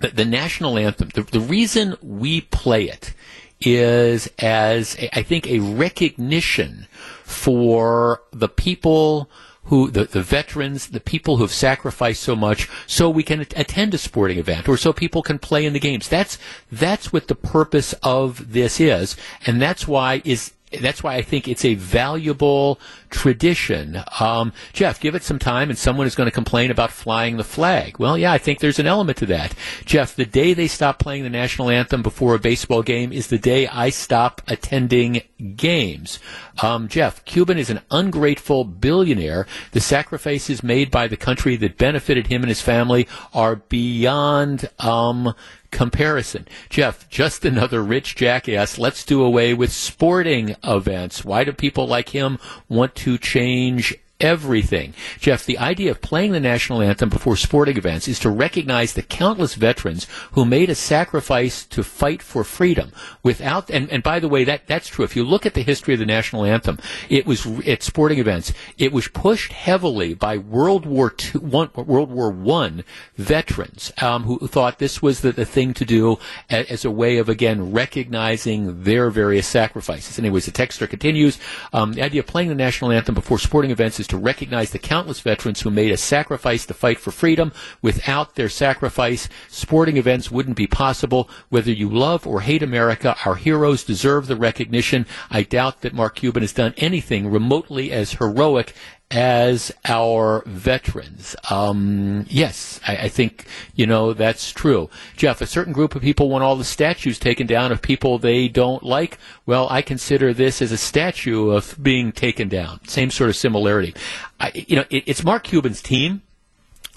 the, the national anthem. The, the, reason we play it is as a, I think a recognition for the people who the, the veterans, the people who have sacrificed so much, so we can attend a sporting event, or so people can play in the games. That's that's what the purpose of this is, and that's why is that's why I think it's a valuable tradition. Um, Jeff, give it some time, and someone is going to complain about flying the flag. Well, yeah, I think there's an element to that. Jeff, the day they stop playing the national anthem before a baseball game is the day I stop attending games. Um, Jeff, Cuban is an ungrateful billionaire. The sacrifices made by the country that benefited him and his family are beyond um, comparison. Jeff, just another rich jackass. Let's do away with sporting events. Why do people like him want to change everything. Jeff, the idea of playing the national anthem before sporting events is to recognize the countless veterans who made a sacrifice to fight for freedom without, and, and by the way, that, that's true. If you look at the history of the national anthem, it was at sporting events, it was pushed heavily by World War II, one, World War One veterans, um, who thought this was the, the thing to do as, a way of, again, recognizing their various sacrifices. Anyways, the texter continues, um, the idea of playing the national anthem before sporting events is to recognize the countless veterans who made a sacrifice to fight for freedom. Without their sacrifice, sporting events wouldn't be possible. Whether you love or hate America, our heroes deserve the recognition. I doubt that Mark Cuban has done anything remotely as heroic as our veterans. Um, yes, I, I, think, you know, that's true. Jeff, a certain group of people want all the statues taken down of people they don't like. Well, I consider this as a statue of being taken down. Same sort of similarity. I, you know, it, it's Mark Cuban's team.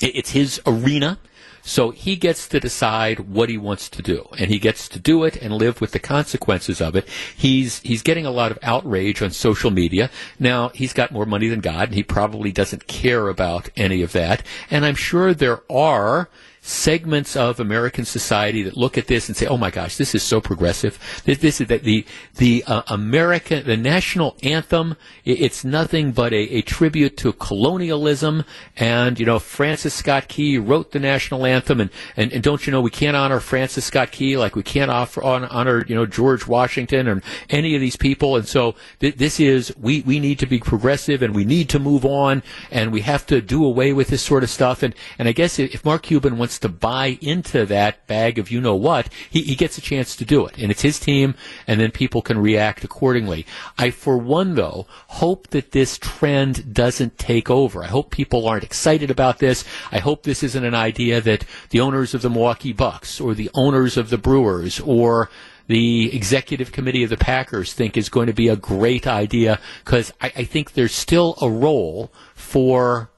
It, it's his arena. So he gets to decide what he wants to do, and he gets to do it and live with the consequences of it. He's he's getting a lot of outrage on social media. Now he's got more money than God, and he probably doesn't care about any of that. And I'm sure there are segments of American society that look at this and say, "Oh my gosh, this is so progressive. This, this is the the, the uh, American the national anthem. It's nothing but a, a, tribute to colonialism." And you know, Francis Scott Key wrote the national anthem, and, and, and don't you know we can't honor Francis Scott Key like we can't offer, honor you know George Washington or any of these people. And so th- this is we we need to be progressive and we need to move on and we have to do away with this sort of stuff. And and I guess if Mark Cuban wants wants to buy into that bag of you know what, he, he gets a chance to do it. And it's his team, and then people can react accordingly. I, for one, though, hope that this trend doesn't take over. I hope people aren't excited about this. I hope this isn't an idea that the owners of the Milwaukee Bucks or the owners of the Brewers or the executive committee of the Packers think is going to be a great idea because I, I, think there's still a role for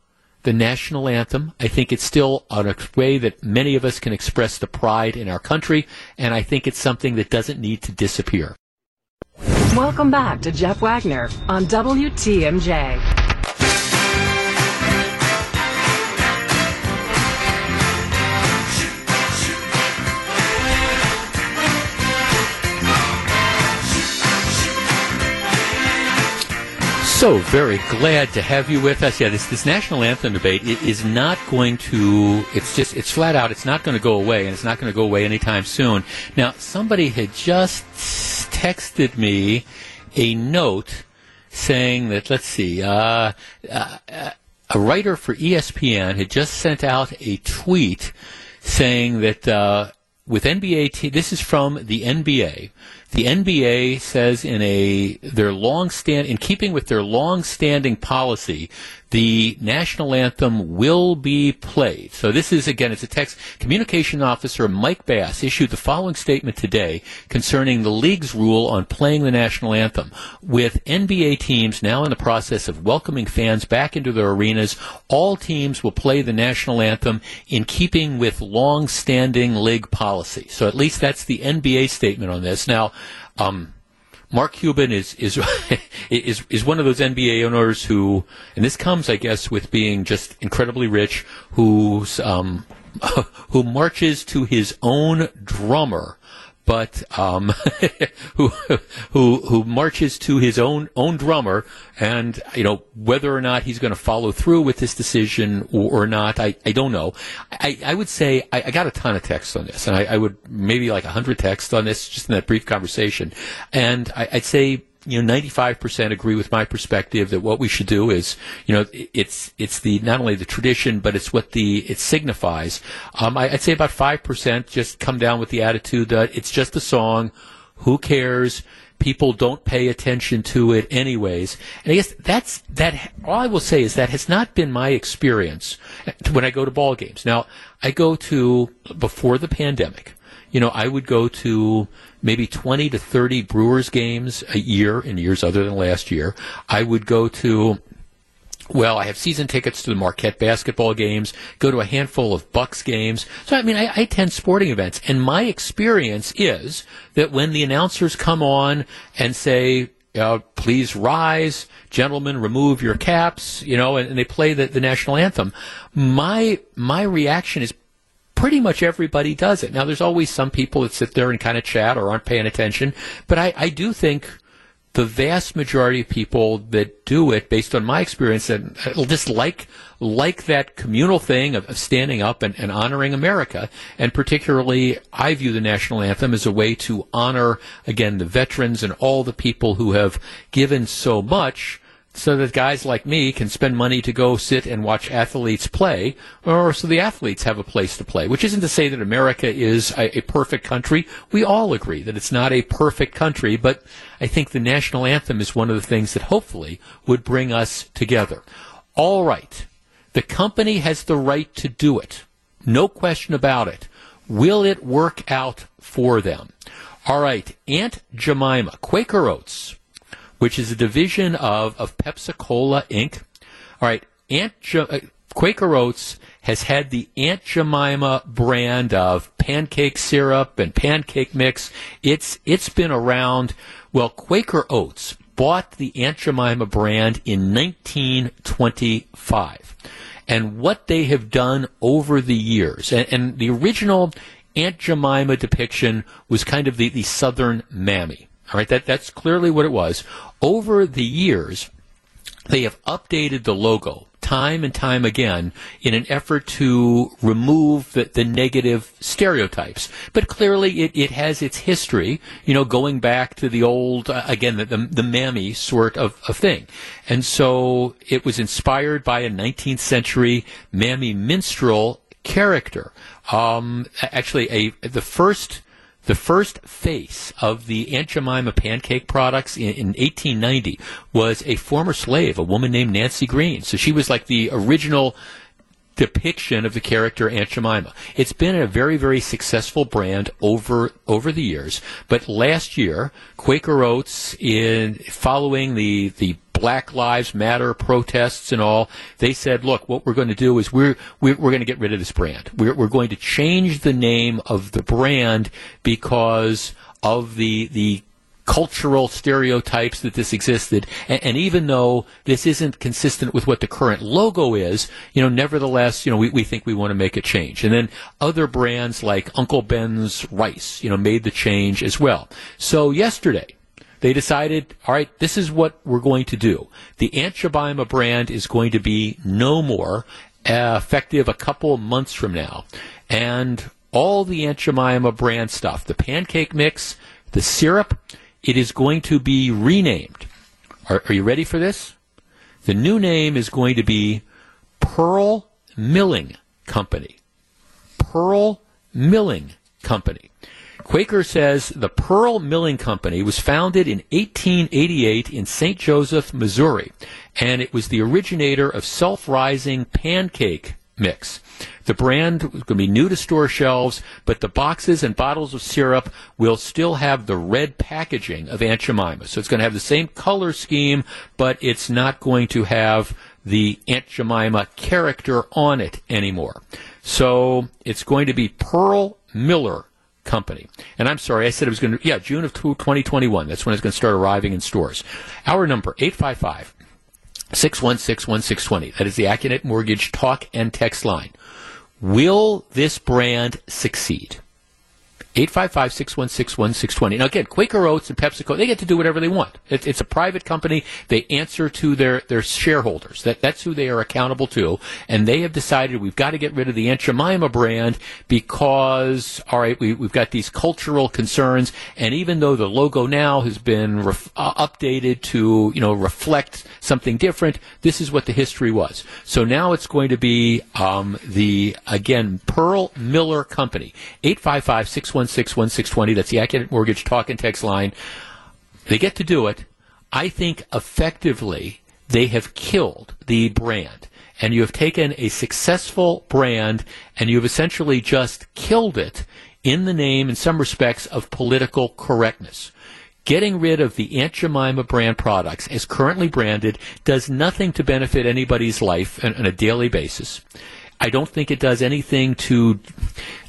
the national anthem. I think it's still a way that many of us can express the pride in our country, and I think it's something that doesn't need to disappear. Welcome back to Jeff Wagner on WTMJ. So very glad to have you with us. Yeah, this this national anthem debate is not going to. It's just it's flat out. It's not going to go away, and it's not going to go away anytime soon. Now, somebody had just texted me a note saying that. Let's see. Uh, uh, a writer for ESPN had just sent out a tweet saying that uh, with NBA, this is from the NBA. The NBA says in a their long stand in keeping with their long-standing policy the national anthem will be played. So this is again, it's a text. Communication officer Mike Bass issued the following statement today concerning the league's rule on playing the national anthem. With NBA teams now in the process of welcoming fans back into their arenas, all teams will play the national anthem in keeping with long-standing league policy. So at least that's the NBA statement on this. Now, um, Mark Cuban is is (laughs) is is one of those NBA owners who, and this comes, I guess, with being just incredibly rich, who's um, (laughs) who marches to his own drummer but um, (laughs) who who who marches to his own own drummer, and you know whether or not he's going to follow through with this decision or, or not, I, I don't know. I, I would say I, I got a ton of texts on this, and I, I would maybe like hundred texts on this just in that brief conversation, and I, I'd say you know, 95% agree with my perspective that what we should do is, you know, it's, it's the, not only the tradition, but it's what the, it signifies. Um, I, would say about 5% just come down with the attitude that it's just a song. Who cares? People don't pay attention to it anyways. And I guess that's, that, all I will say is that has not been my experience when I go to ball games. Now, I go to, before the pandemic, you know, I would go to maybe 20 to 30 Brewers games a year in years other than last year. I would go to well, I have season tickets to the Marquette basketball games, go to a handful of Bucks games. So, I mean, I, I attend sporting events, and my experience is that when the announcers come on and say, uh, please rise, gentlemen, remove your caps, you know, and, and they play the, the national anthem. My, my reaction is pretty much everybody does it. Now, there's always some people that sit there and kind of chat or aren't paying attention, but I, I do think the vast majority of people that do it, based on my experience, and uh, just like like that communal thing of, of standing up and, and, honoring America, and particularly, I view the national anthem as a way to honor again the veterans and all the people who have given so much so that guys like me can spend money to go sit and watch athletes play, or so the athletes have a place to play. Which isn't to say that America is a, a, perfect country. We all agree that it's not a perfect country, but I think the national anthem is one of the things that hopefully would bring us together. All right. The company has the right to do it. No question about it. Will it work out for them? All right. Aunt Jemima, Quaker Oats which is a division of, of Pepsi Cola Inc. All right, Aunt uh, Quaker Oats has had the Aunt Jemima brand of pancake syrup and pancake mix. It's it's been around. Well, Quaker Oats bought the Aunt Jemima brand in 1925. And what they have done over the years, and, and the original Aunt Jemima depiction was kind of the, the Southern Mammy. All right, that, that's clearly what it was. Over the years, they have updated the logo time and time again in an effort to remove the, the negative stereotypes. But clearly it, it has its history, you know, going back to the old, uh, again, the, the, the mammy sort of, of thing. And so it was inspired by a 19th century mammy minstrel character. Um, actually, a the first the first face of the Aunt Jemima pancake products in, in, 1890 was a former slave, a woman named Nancy Green. So she was like the original depiction of the character Aunt Jemima. It's been a very, very successful brand over over the years. But last year, Quaker Oats, in following the the Black Lives Matter protests and all, they said, look, what we're going to do is we're, we're, we're going to get rid of this brand. We're, we're going to change the name of the brand because of the, the cultural stereotypes that this existed. And, and, even though this isn't consistent with what the current logo is, you know, nevertheless, you know, we, we think we want to make a change. And then other brands like Uncle Ben's Rice, you know, made the change as well. So yesterday, they decided, all right, this is what we're going to do. The Aunt Jemima brand is going to be no more uh, effective a couple months from now. And all the Aunt Jemima brand stuff, the pancake mix, the syrup, it is going to be renamed. Are, are you ready for this? The new name is going to be Pearl Milling Company. Pearl Milling Company. Quaker says the Pearl Milling Company was founded in 1888 in St. Joseph, Missouri, and it was the originator of self-rising pancake mix. The brand is going to be new to store shelves, but the boxes and bottles of syrup will still have the red packaging of Aunt Jemima. So it's going to have the same color scheme, but it's not going to have the Aunt Jemima character on it anymore. So it's going to be Pearl Miller company. And I'm sorry, I said it was going to, yeah, June of 2021. That's when it's going to start arriving in stores. Our number, 855 616 1620. That is the Accunet Mortgage talk and text line. Will this brand succeed? 855-616-1620. Now again, Quaker Oats and PepsiCo, they get to do whatever they want. It, it's a private company. They answer to their, their shareholders. That, that's who they are accountable to. And they have decided we've got to get rid of the Aunt Jemima brand because, all right, we, we've got these cultural concerns. And even though the logo now has been ref, uh, updated to, you know, reflect something different, this is what the history was. So now it's going to be, um, the, again, Pearl Miller Company. 855 616 1620. That's the Accunet Mortgage talk and text line. They get to do it. I think effectively they have killed the brand. And you have taken a successful brand and you have essentially just killed it in the name, in some respects, of political correctness. getting rid of the Aunt Jemima brand products as currently branded does nothing to benefit anybody's life on a daily basis. I don't think it does anything to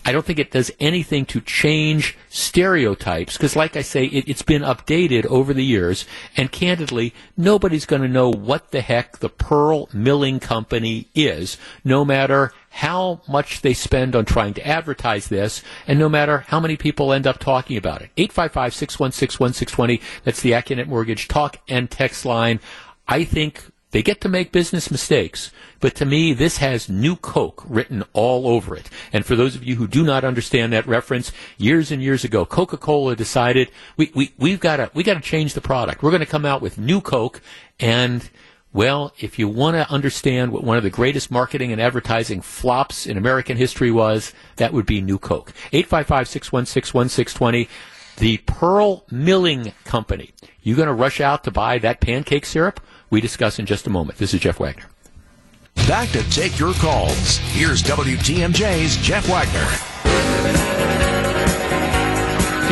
I don't think it does anything to change stereotypes because, like I say, it, has been updated over the years. And candidly, nobody's going to know what the heck the Pearl Milling Company is, no matter how much they spend on trying to advertise this, and no matter how many people end up talking about it. 855 616 1620. That's the Accunet Mortgage talk and text line. I think they get to make business mistakes, but to me, this has New Coke written all over it. And for those of you who do not understand that reference, years and years ago, Coca-Cola decided we, we, we've got to, we got to change the product. We're going to come out with New Coke and well, if you want to understand what one of the greatest marketing and advertising flops in American history was, that would be New Coke. 855-616-1620. The Pearl Milling Company. You going to rush out to buy that pancake syrup? We discuss in just a moment. This is Jeff Wagner. Back to take your calls. Here's WTMJ's Jeff Wagner.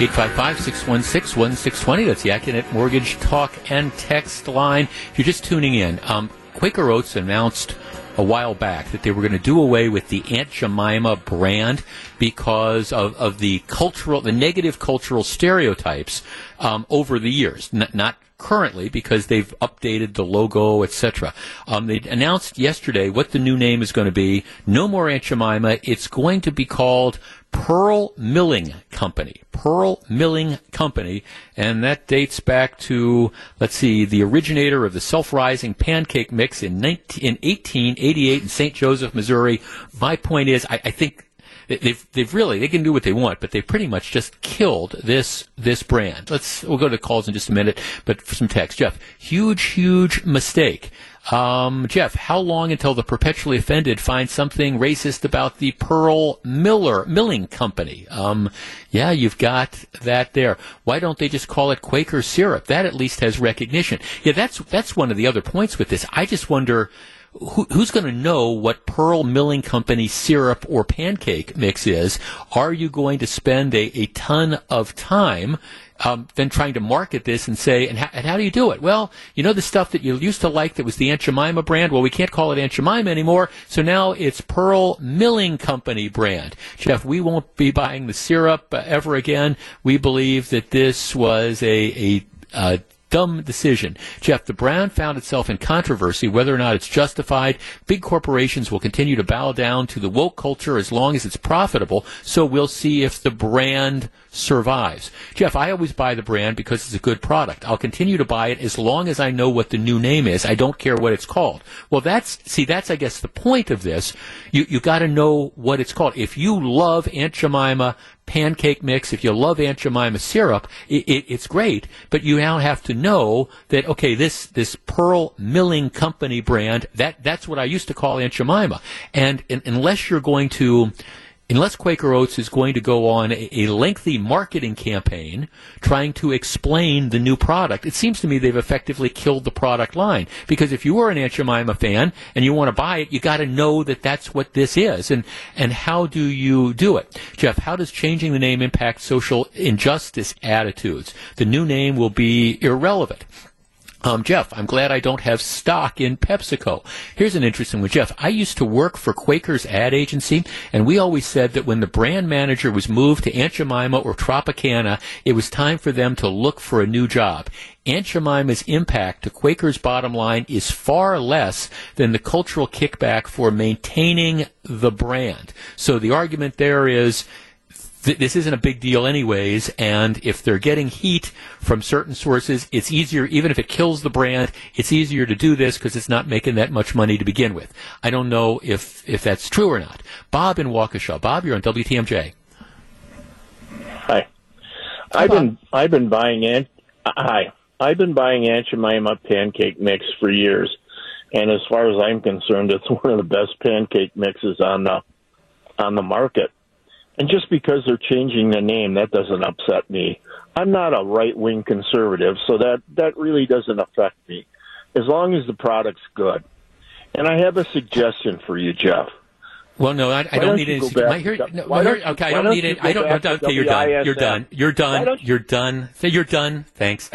855-616-1620. That's the Accunet Mortgage Talk and Text line. If you're just tuning in, um, Quaker Oats announced a while back that they were going to do away with the Aunt Jemima brand because of, of the cultural, the negative cultural stereotypes um, over the years. N- not currently because they've updated the logo, etc. Um, they announced yesterday what the new name is going to be. No more Aunt Jemima. It's going to be called Pearl Milling Company. Pearl Milling Company, and that dates back to, let's see, the originator of the self-rising pancake mix in, 19, in 1888 in St. Joseph, Missouri. My point is, I, I think they've they've really they can do what they want, but they pretty much just killed this this brand. Let's we'll go to calls in just a minute, but for some text, Jeff, huge huge mistake. Um, Jeff, how long until the perpetually offended find something racist about the Pearl Miller Milling Company? Um, yeah, you've got that there. Why don't they just call it Quaker syrup? That at least has recognition. Yeah, that's that's one of the other points with this. I just wonder who, who's going to know what Pearl Milling Company syrup or pancake mix is? Are you going to spend a, a ton of time um, then trying to market this and say, and, and, how do you do it? Well, you know the stuff that you used to like that was the Aunt Jemima brand? Well, we can't call it Aunt Jemima anymore, so now it's Pearl Milling Company brand. Jeff, we won't be buying the syrup uh, ever again. We believe that this was a, a, a dumb decision. Jeff, the brand found itself in controversy whether or not it's justified. Big corporations will continue to bow down to the woke culture as long as it's profitable, so we'll see if the brand survives. Jeff, I always buy the brand because it's a good product. I'll continue to buy it as long as I know what the new name is. I don't care what it's called. Well, that's, see, that's, I guess, the point of this. You, you gotta know what it's called. If you love Aunt Jemima pancake mix, if you love Aunt Jemima syrup, it, it, it's great. But you now have to know that okay, this this Pearl Milling Company brand that that's what I used to call Aunt Jemima. And, and unless you're going to unless Quaker Oats is going to go on a, lengthy marketing campaign trying to explain the new product, it seems to me they've effectively killed the product line. Because if you are an Aunt Jemima fan and you want to buy it, you got to know that that's what this is. And, and how do you do it? Jeff, how does changing the name impact social injustice attitudes? The new name will be irrelevant. Um, Jeff, I'm glad I don't have stock in PepsiCo. Here's an interesting one, Jeff. I used to work for Quaker's ad agency, and we always said that when the brand manager was moved to Aunt Jemima or Tropicana, it was time for them to look for a new job. Aunt Jemima's impact to Quaker's bottom line is far less than the cultural kickback for maintaining the brand. So the argument there is th- this isn't a big deal anyways, and if they're getting heat from certain sources, it's easier, even if it kills the brand, it's easier to do this because it's not making that much money to begin with. I don't know if, if that's true or not. Bob in Waukesha. Bob, you're on WTMJ. Hi. I've been I've been buying Aunt hi. I've been buying Aunt Jemima pancake mix for years, and as far as I'm concerned, it's (laughs) one of the best pancake mixes on the on the market. And just because they're changing the name, that doesn't upset me. I'm not a right wing conservative, so that, that really doesn't affect me as long as the product's good. And I have a suggestion for you, Jeff. Well, no, I, I don't, don't need it. My, here, no, why here- okay, I don't need it. I don't. okay, you're done. You're done. You're done. You- You're done. Say you're done. Thanks.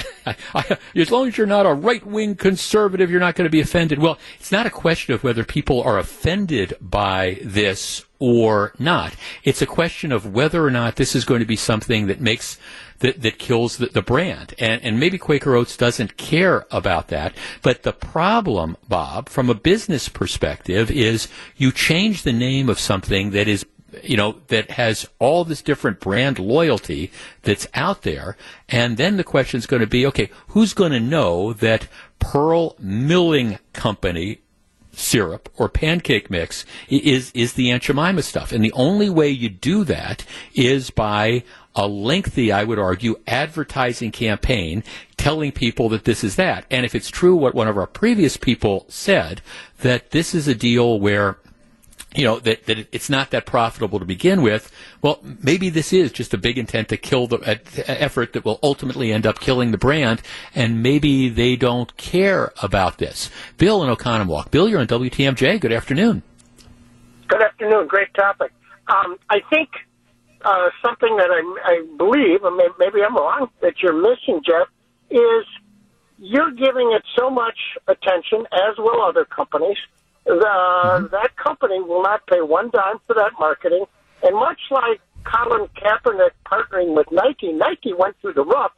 As long as you're not a right wing conservative, you're not going to be offended. Well, it's not a question of whether people are offended by this or not. It's a question of whether or not this is going to be something that makes that, that kills the, the brand. And, and maybe Quaker Oats doesn't care about that. But the problem, Bob, from a business perspective, is you change the name of something that is you know, that has all this different brand loyalty that's out there. And then the question is going to be, okay, who's going to know that Pearl Milling Company syrup or pancake mix is is the Aunt Jemima stuff. And the only way you do that is by a lengthy, I would argue, advertising campaign telling people that this is that. And if it's true what one of our previous people said, that this is a deal where you know that, that it's not that profitable to begin with. Well, maybe this is just a big intent to kill the uh, effort that will ultimately end up killing the brand, and maybe they don't care about this. Bill in Oconomowoc. Bill, you're on WTMJ. Good afternoon. Good afternoon. Great topic. Um, I think uh, something that I, I believe, maybe I'm wrong, that you're missing, Jeff, is you're giving it so much attention, as will other companies. The, That company will not pay one dime for that marketing. And much like Colin Kaepernick partnering with Nike, Nike went through the roof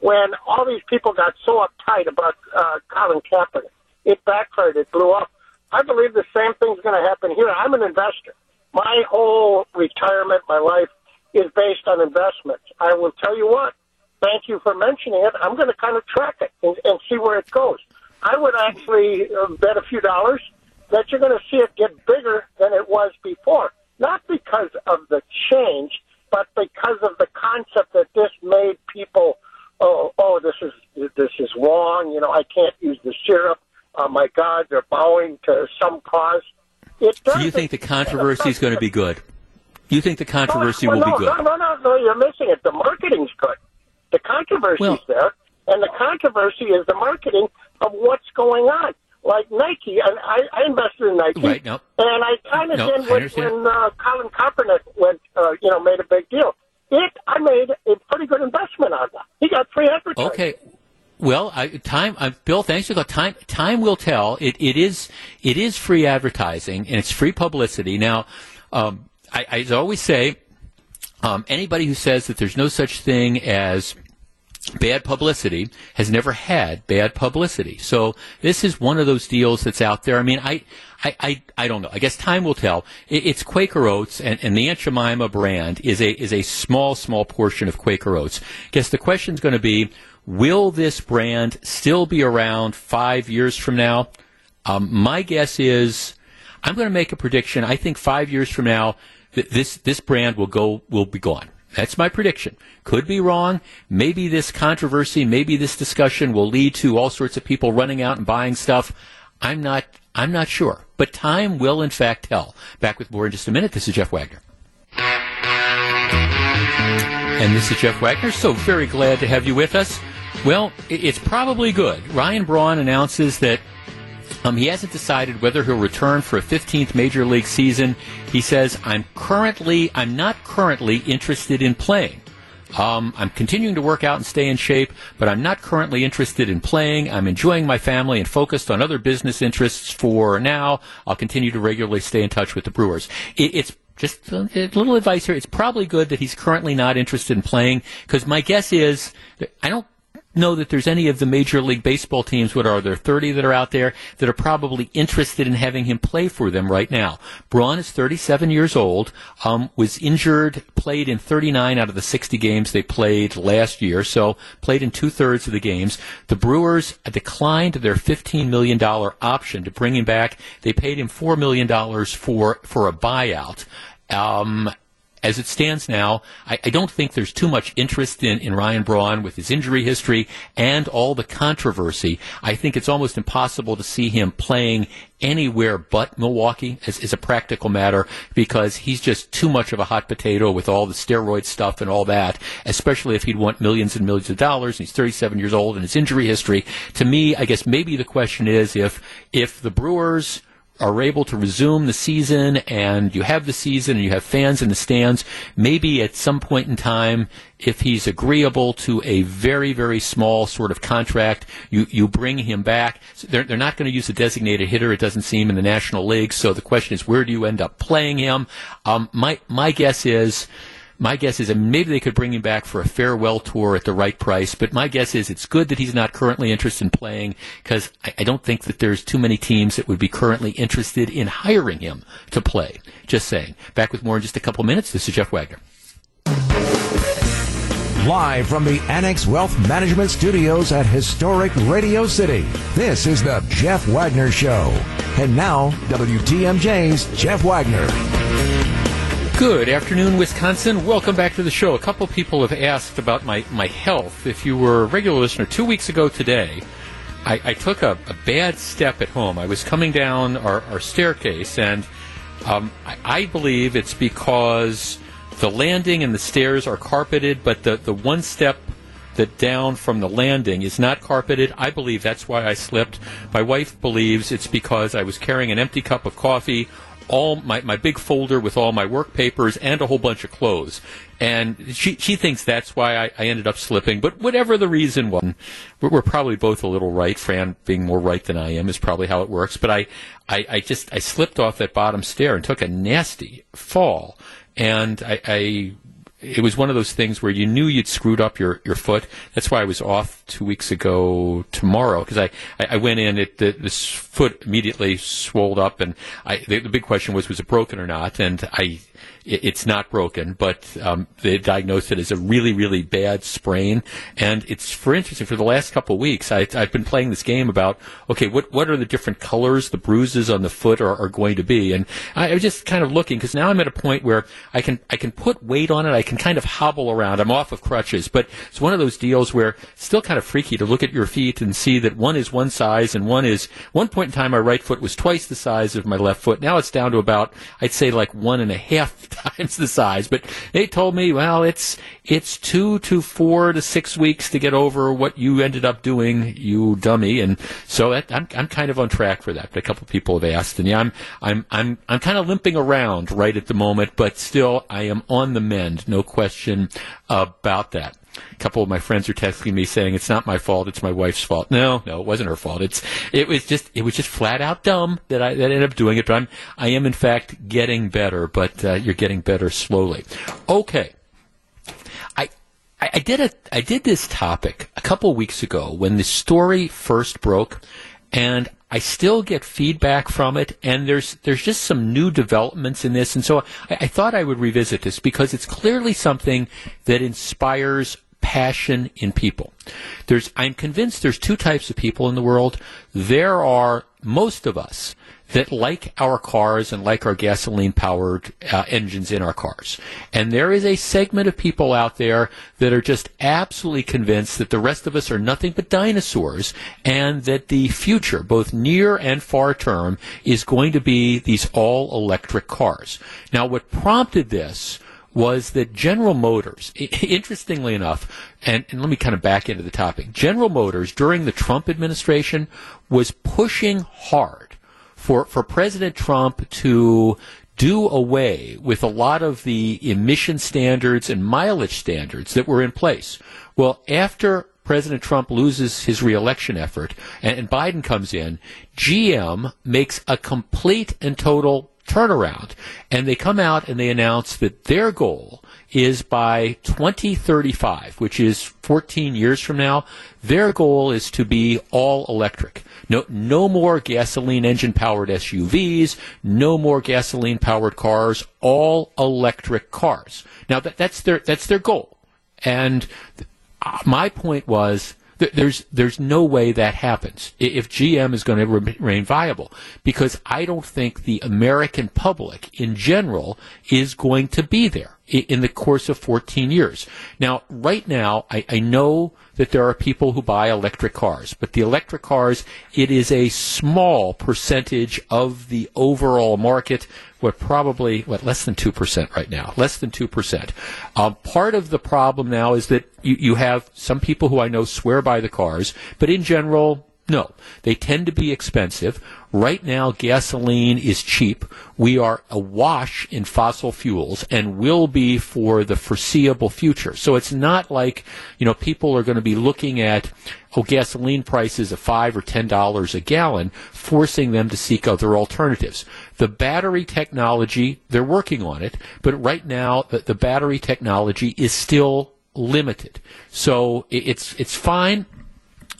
when all these people got so uptight about uh, Colin Kaepernick. It backfired. It blew up. I believe the same thing's going to happen here. I'm an investor. My whole retirement, my life, is based on investments. I will tell you what. Thank you for mentioning it. I'm going to kind of track it and, and see where it goes. I would actually uh, bet a few dollars that you're going to see it get bigger than it was before. Not because of the change, but because of the concept that this made people, oh, oh, this is this is wrong. You know, I can't use the syrup. Oh my God, they're bowing to some cause. It you think the controversy is going to be good? You think the controversy well, will no, be good? No, no, no, no, you're missing it. The marketing's good. The controversy's Well- there, and the controversy is the marketing of what's going on. Like Nike, and I, I invested in Nike, Right, no. and I kind of No, did when, when uh, Colin Kaepernick went, uh, you know, made a big deal. It, I made a pretty good investment on that. He got free advertising. Okay. Well, I, time, I, Bill. Thanks for the time. Time will tell. It, it is it is free advertising and it's free publicity. Now, um, I, I always say, um, anybody who says that there's no such thing as bad publicity has never had bad publicity. So this is one of those deals that's out there. I mean, I, I, I, I don't know. I guess time will tell. It, it's Quaker Oats, and, and the Aunt Jemima brand is a is a small, small portion of Quaker Oats. I guess the question is going to be, will this brand still be around five years from now? Um, my guess is, I'm going to make a prediction. I think five years from now, th- this this brand will go will be gone. That's my prediction. Could be wrong. Maybe this controversy, maybe this discussion will lead to all sorts of people running out and buying stuff. I'm not. I'm not sure. But time will, in fact, tell. Back with more in just a minute. This is Jeff Wagner. And this is Jeff Wagner. So very glad to have you with us. Well, it's probably good. Ryan Braun announces that um, he hasn't decided whether he'll return for a 15th major league season. He says, "I'm currently, I'm not currently interested in playing. Um, I'm continuing to work out and stay in shape, but I'm not currently interested in playing. I'm enjoying my family and focused on other business interests for now. I'll continue to regularly stay in touch with the Brewers. It, it's just a little advice here. It's probably good that he's currently not interested in playing because my guess is I don't know that there's any of the major league baseball teams, what are there, 30 that are out there, that are probably interested in having him play for them right now. Braun is 37 years old, um, was injured, played in 39 out of the 60 games they played last year, so played in two thirds of the games. The Brewers declined their $15 million option to bring him back. They paid him $4 million for, for a buyout. Um, as it stands now, I, I don't think there's too much interest in, in Ryan Braun with his injury history and all the controversy. I think it's almost impossible to see him playing anywhere but Milwaukee as, as a practical matter because he's just too much of a hot potato with all the steroid stuff and all that, especially if he'd want millions and millions of dollars and he's 37 years old and his injury history. To me, I guess maybe the question is if, if the Brewers are able to resume the season and you have the season and you have fans in the stands, maybe at some point in time, if he's agreeable to a very, very small sort of contract, you, you bring him back. So they're, they're not going to use a designated hitter, it doesn't seem, in the National League. So the question is, where do you end up playing him? Um, my, my guess is, my guess is that maybe they could bring him back for a farewell tour at the right price. But my guess is it's good that he's not currently interested in playing because I, I don't think that there's too many teams that would be currently interested in hiring him to play. Just saying. Back with more in just a couple minutes. This is Jeff Wagner. Live from the Annex Wealth Management Studios at historic Radio City, this is the Jeff Wagner Show. And now, WTMJ's Jeff Wagner. Good afternoon, Wisconsin. Welcome back to the show. A couple people have asked about my, my health. If you were a regular listener, two weeks ago today, I, I took a, a, bad step at home. I was coming down our, our staircase, and um, I, I, believe it's because the landing and the stairs are carpeted, but the, the one step that down from the landing is not carpeted. I believe that's why I slipped. My wife believes it's because I was carrying an empty cup of coffee all my, my big folder with all my work papers and a whole bunch of clothes. And she, she thinks that's why I, I ended up slipping. But whatever the reason was, we're, we're, probably both a little right. Fran being more right than I am is probably how it works. But I, I, I just, I slipped off that bottom stair and took a nasty fall. And I, I it was one of those things where you knew you'd screwed up your, your foot. That's why I was off two weeks ago tomorrow because I, I, went in. It the, this foot immediately swelled up, and I, the, the big question was was it broken or not? And I it's not broken, but um, they diagnosed it as a really, really bad sprain. And it's for interesting. For the last couple of weeks, I, have been playing this game about okay, what what are the different colors the bruises on the foot are, are going to be? And I, I was just kind of looking because now I'm at a point where I can I can put weight on it. I can kind of hobble around. I'm off of crutches, but it's one of those deals where it's still kind of freaky to look at your feet and see that one is one size and one is one point in time my right foot was twice the size of my left foot. Now it's down to about I'd say like one and a half times the size. But they told me, well, it's it's two to four to six weeks to get over what you ended up doing, you dummy. And so that, I'm I'm kind of on track for that. But a couple of people have asked, and yeah, I'm I'm I'm I'm kind of limping around right at the moment, but still I am on the mend, no question about that. A couple of my friends are texting me saying it's not my fault, it's my wife's fault. No, no, it wasn't her fault. It's it was just it was just flat out dumb that I that ended up doing it. But I'm I am in fact getting better, but uh, you're getting better slowly. Okay. I, I did a I did this topic a couple of weeks ago when the story first broke, and I still get feedback from it, and there's there's just some new developments in this, and so I, I thought I would revisit this because it's clearly something that inspires passion in people. There's I'm convinced there's two types of people in the world. There are most of us that like our cars and like our gasoline powered uh, engines in our cars. And there is a segment of people out there that are just absolutely convinced that the rest of us are nothing but dinosaurs and that the future, both near and far term, is going to be these all electric cars. Now, what prompted this was that General Motors, interestingly enough, and, and, let me kind of back into the topic. General Motors, during the Trump administration, was pushing hard for, for President Trump to do away with a lot of the emission standards and mileage standards that were in place. Well, after President Trump loses his reelection effort and, and Biden comes in, GM makes a complete and total turnaround. And they come out and they announce that their goal is by 2035, which is 14 years from now, their goal is to be all electric. No, no more gasoline engine powered SUVs, no more gasoline powered cars, all electric cars. Now that, that's their, that's their goal. And my point was, there's there's no way that happens if GM is going to remain viable because I don't think the American public in general is going to be there in the course of 14 years. Now, right now, I, I, know that there are people who buy electric cars, but the electric cars, it is a small percentage of the overall market. What probably, what, less than 2% right now. Less than 2%. Um, part of the problem now is that you, you have some people who I know swear by the cars, but in general, No, they tend to be expensive. Right now, gasoline is cheap. We are awash in fossil fuels and will be for the foreseeable future. So it's not like, you know, people are going to be looking at, oh, gasoline prices of five or ten dollars a gallon, forcing them to seek other alternatives. The battery technology, they're working on it, but right now, the, battery technology is still limited. So it's, it's fine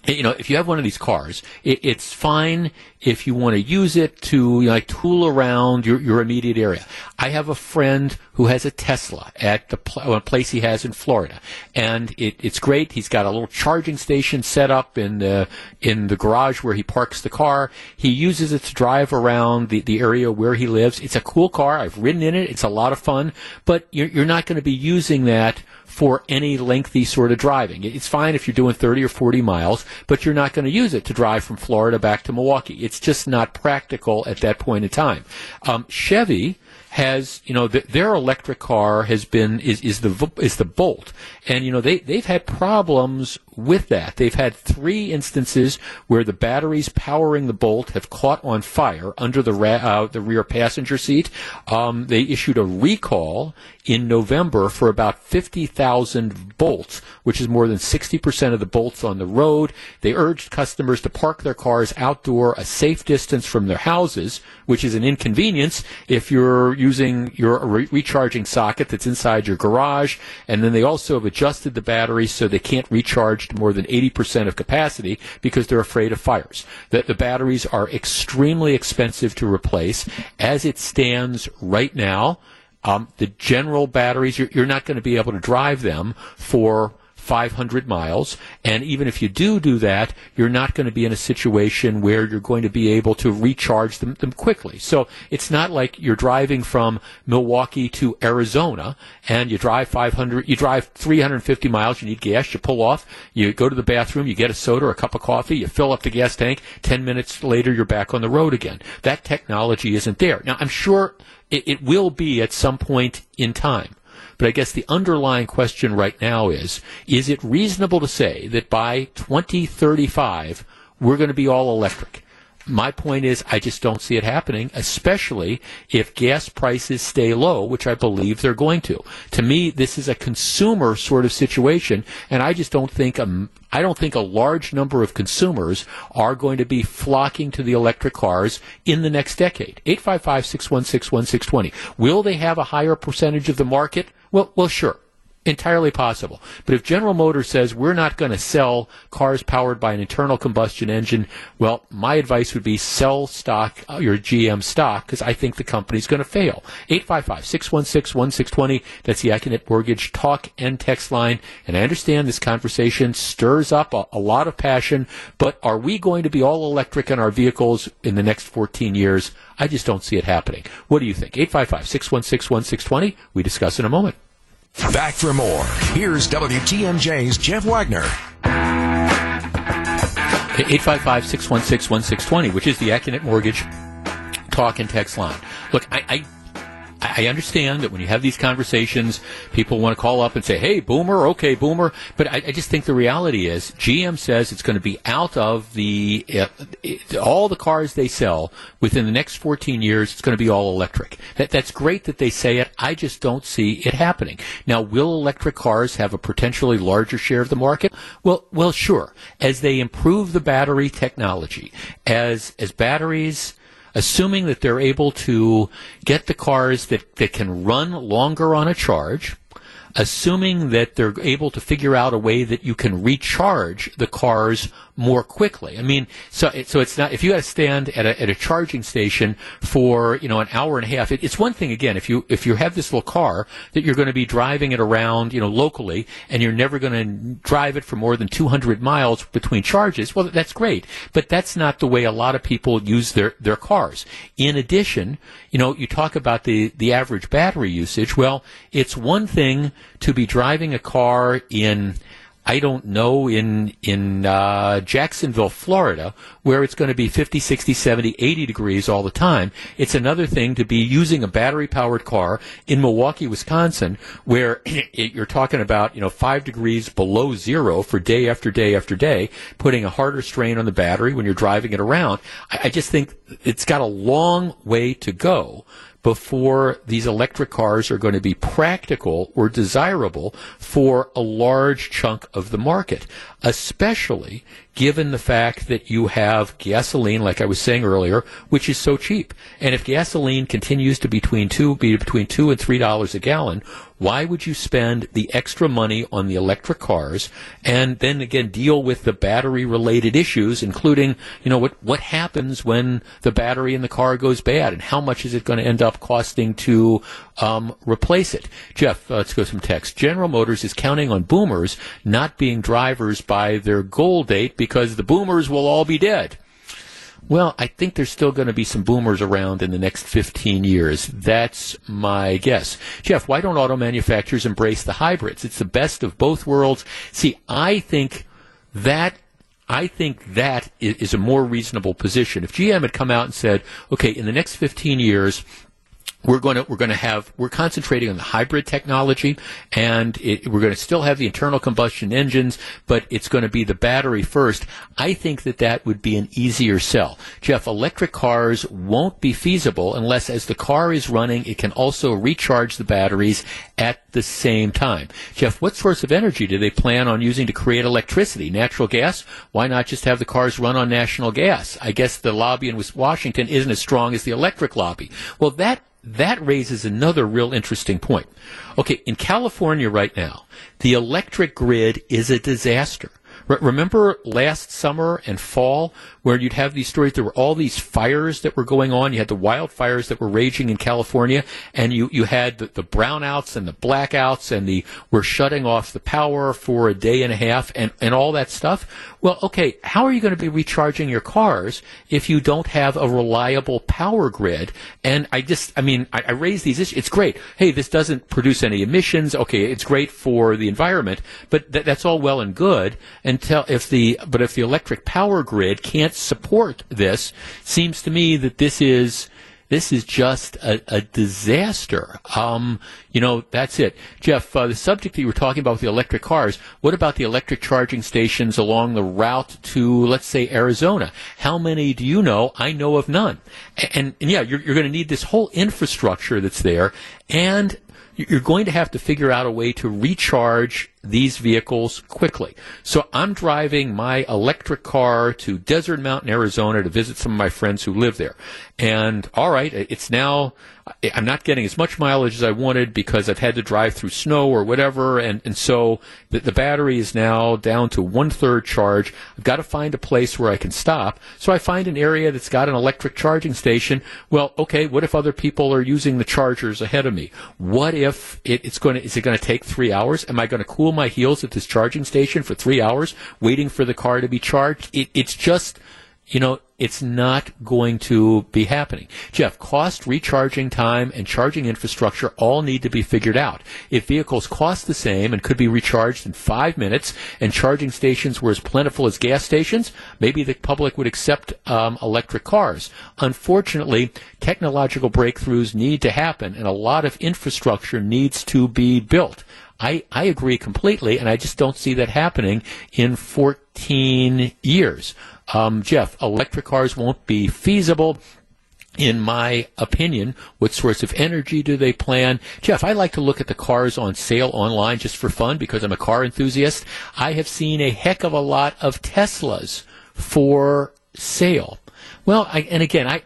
you know, if you have one of these cars, it, it's fine if you want to use it to you know, like tool around your, your immediate area. I have a friend who has a Tesla at the pl- a place he has in Florida, and it, it's great. He's got a little charging station set up in the in the garage where he parks the car. He uses it to drive around the, the area where he lives. It's a cool car. I've ridden in it. It's a lot of fun, but you're, you're not going to be using that for any lengthy sort of driving. It's fine if you're doing 30 or 40 miles, but you're not going to use it to drive from Florida back to Milwaukee. It's just not practical at that point in time. Um, Chevy has you know th- their electric car has been is is the is the Bolt, and you know they they've had problems with that. They've had three instances where the batteries powering the Bolt have caught on fire under the ra- uh, the rear passenger seat. Um, they issued a recall in November for about 50,000 bolts, which is more than 60% of the bolts on the road. They urged customers to park their cars outdoor a safe distance from their houses, which is an inconvenience if you're using your re- recharging socket that's inside your garage. And then they also have adjusted the batteries so they can't recharge more than 80% of capacity because they're afraid of fires. That the batteries are extremely expensive to replace. As it stands right now, um, the general batteries, you're, you're not going to be able to drive them for 500 miles. And even if you do do that, you're not going to be in a situation where you're going to be able to recharge them, them quickly. So it's not like you're driving from Milwaukee to Arizona and you drive 500, you drive 350 miles, you need gas, you pull off, you go to the bathroom, you get a soda or a cup of coffee, you fill up the gas tank, 10 minutes later you're back on the road again. That technology isn't there. Now I'm sure it, it will be at some point in time. But I guess the underlying question right now is, is it reasonable to say that by 2035, we're going to be all electric? My point is, I just don't see it happening, especially if gas prices stay low, which I believe they're going to. To me, this is a consumer sort of situation, and I just don't think a, I don't think a large number of consumers are going to be flocking to the electric cars in the next decade. 855-616-1620. Will they have a higher percentage of the market? Well, well, sure entirely possible. But if General Motors says we're not going to sell cars powered by an internal combustion engine, well, my advice would be sell stock, uh, your GM stock, because I think the company's going to fail. 855-616-1620. That's the Accunet Mortgage talk and text line. And I understand this conversation stirs up a, a lot of passion, but are we going to be all electric in our vehicles in the next 14 years? I just don't see it happening. What do you think? 855-616-1620. We discuss in a moment. Back for more. Here's WTMJ's Jeff Wagner. 855 616 1620, which is the Accunet Mortgage talk and text line. Look, I, I I understand that when you have these conversations, people want to call up and say, "Hey, Boomer, okay, Boomer," but I, I just think the reality is, GM says it's going to be out of the uh, it, all the cars they sell within the next 14 years. It's going to be all electric. That that's great that they say it. I just don't see it happening. Now, will electric cars have a potentially larger share of the market? Well, well, sure. As they improve the battery technology, as as batteries assuming that they're able to get the cars that, that can run longer on a charge, assuming that they're able to figure out a way that you can recharge the cars more quickly. I mean, so it, so it's not if you got to stand at a, at a charging station for you know an hour and a half. It, it's one thing again if you if you have this little car that you're going to be driving it around you know locally and you're never going to drive it for more than 200 miles between charges. Well, that's great, but that's not the way a lot of people use their their cars. In addition, you know, you talk about the the average battery usage. Well, it's one thing to be driving a car in I don't know in in uh, Jacksonville, Florida, where it's going to be 50, 60, 70, 80 degrees all the time. It's another thing to be using a battery powered car in Milwaukee, Wisconsin, where (clears throat) it, you're talking about you know five degrees below zero for day after day after day, putting a harder strain on the battery when you're driving it around. I, I just think it's got a long way to go before these electric cars are going to be practical or desirable for a large chunk of the market, especially given the fact that you have gasoline, like I was saying earlier, which is so cheap. And if gasoline continues to be between two, be between two and three dollars a gallon, why would you spend the extra money on the electric cars and then again deal with the battery related issues, including, you know, what, what happens when the battery in the car goes bad and how much is it going to end up costing to um, replace it? Jeff, uh, let's go some text. General Motors is counting on boomers not being drivers by their goal date because the boomers will all be dead. Well, I think there's still going to be some boomers around in the next 15 years. That's my guess. Jeff, why don't auto manufacturers embrace the hybrids? It's the best of both worlds. See, I think that I think that is a more reasonable position. If GM had come out and said, okay, in the next 15 years, we're going to we're going to have we're concentrating on the hybrid technology, and it, we're going to still have the internal combustion engines, but it's going to be the battery first. I think that that would be an easier sell. Jeff, electric cars won't be feasible unless, as the car is running, it can also recharge the batteries at the same time. Jeff, what source of energy do they plan on using to create electricity? Natural gas? Why not just have the cars run on national gas? I guess the lobby in Washington isn't as strong as the electric lobby. Well, that that raises another real interesting point. Okay, in California right now, the electric grid is a disaster. remember last summer and fall where you'd have these stories. There were all these fires that were going on. You had the wildfires that were raging in California, and you, you had the, the brownouts and the blackouts, and the we're shutting off the power for a day and a half, and, and all that stuff. Well, okay, how are you going to be recharging your cars if you don't have a reliable power grid? And I just, I mean, I, I raise these issues. It's great. Hey, this doesn't produce any emissions. Okay, it's great for the environment, but th- that's all well and good until if the, but if the electric power grid can't can't support this. Seems to me that this is this is just a, a disaster. Um, you know, that's it. Jeff, uh, the subject that you were talking about with the electric cars, what about the electric charging stations along the route to, let's say, Arizona? How many do you know? I know of none. And, and, yeah, you're, you're going to need this whole infrastructure that's there. And you're going to have to figure out a way to recharge these vehicles quickly. So I'm driving my electric car to Desert Mountain, Arizona to visit some of my friends who live there. And all right, it's now I'm not getting as much mileage as I wanted because I've had to drive through snow or whatever, and, and so the, the battery is now down to one third charge. I've got to find a place where I can stop. So I find an area that's got an electric charging station. Well, okay, what if other people are using the chargers ahead of me? What if it, it's going to, is it going to take three hours? Am I going to cool my heels at this charging station for three hours waiting for the car to be charged? It, it's just, you know, it's not going to be happening. Jeff, cost, recharging time, and charging infrastructure all need to be figured out. If vehicles cost the same and could be recharged in five minutes and charging stations were as plentiful as gas stations, maybe the public would accept um, electric cars. Unfortunately, technological breakthroughs need to happen and a lot of infrastructure needs to be built. I, I agree completely, and I just don't see that happening in 14 years. Um, Jeff, electric cars won't be feasible in my opinion, what source of energy do they plan? Jeff, I like to look at the cars on sale online just for fun because I'm a car enthusiast. I have seen a heck of a lot of Teslas for sale. Well, I, and again, I,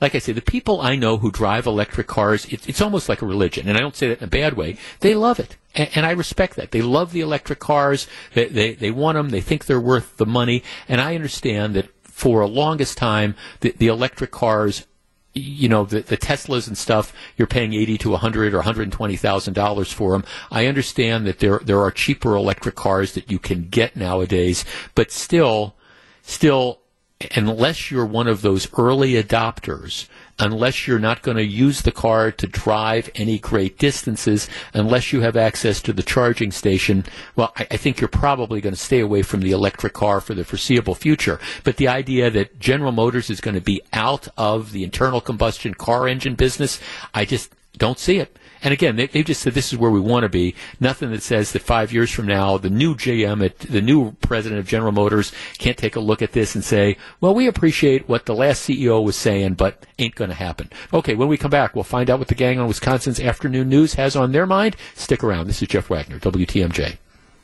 like I say, the people I know who drive electric cars, it, it's almost like a religion, and I don't say that in a bad way. They love it and, and I respect that. They love the electric cars. They, they, they want them. They think they're worth the money. And I understand that for a longest time, the, the electric cars you know the, the Teslas and stuff you're paying eighty to a hundred or hundred and twenty thousand dollars for them. I understand that there there are cheaper electric cars that you can get nowadays, but still, still unless you're one of those early adopters, unless you're not going to use the car to drive any great distances, unless you have access to the charging station, well, I, I think you're probably going to stay away from the electric car for the foreseeable future. But the idea that General Motors is going to be out of the internal combustion car engine business, I just don't see it. And again, they, they just said this is where we want to be. Nothing that says that five years from now, the new GM, at, the new president of General Motors, can't take a look at this and say, well, we appreciate what the last CEO was saying, but ain't going to happen. Okay, when we come back, we'll find out what the gang on Wisconsin's afternoon news has on their mind. Stick around. This is Jeff Wagner, WTMJ.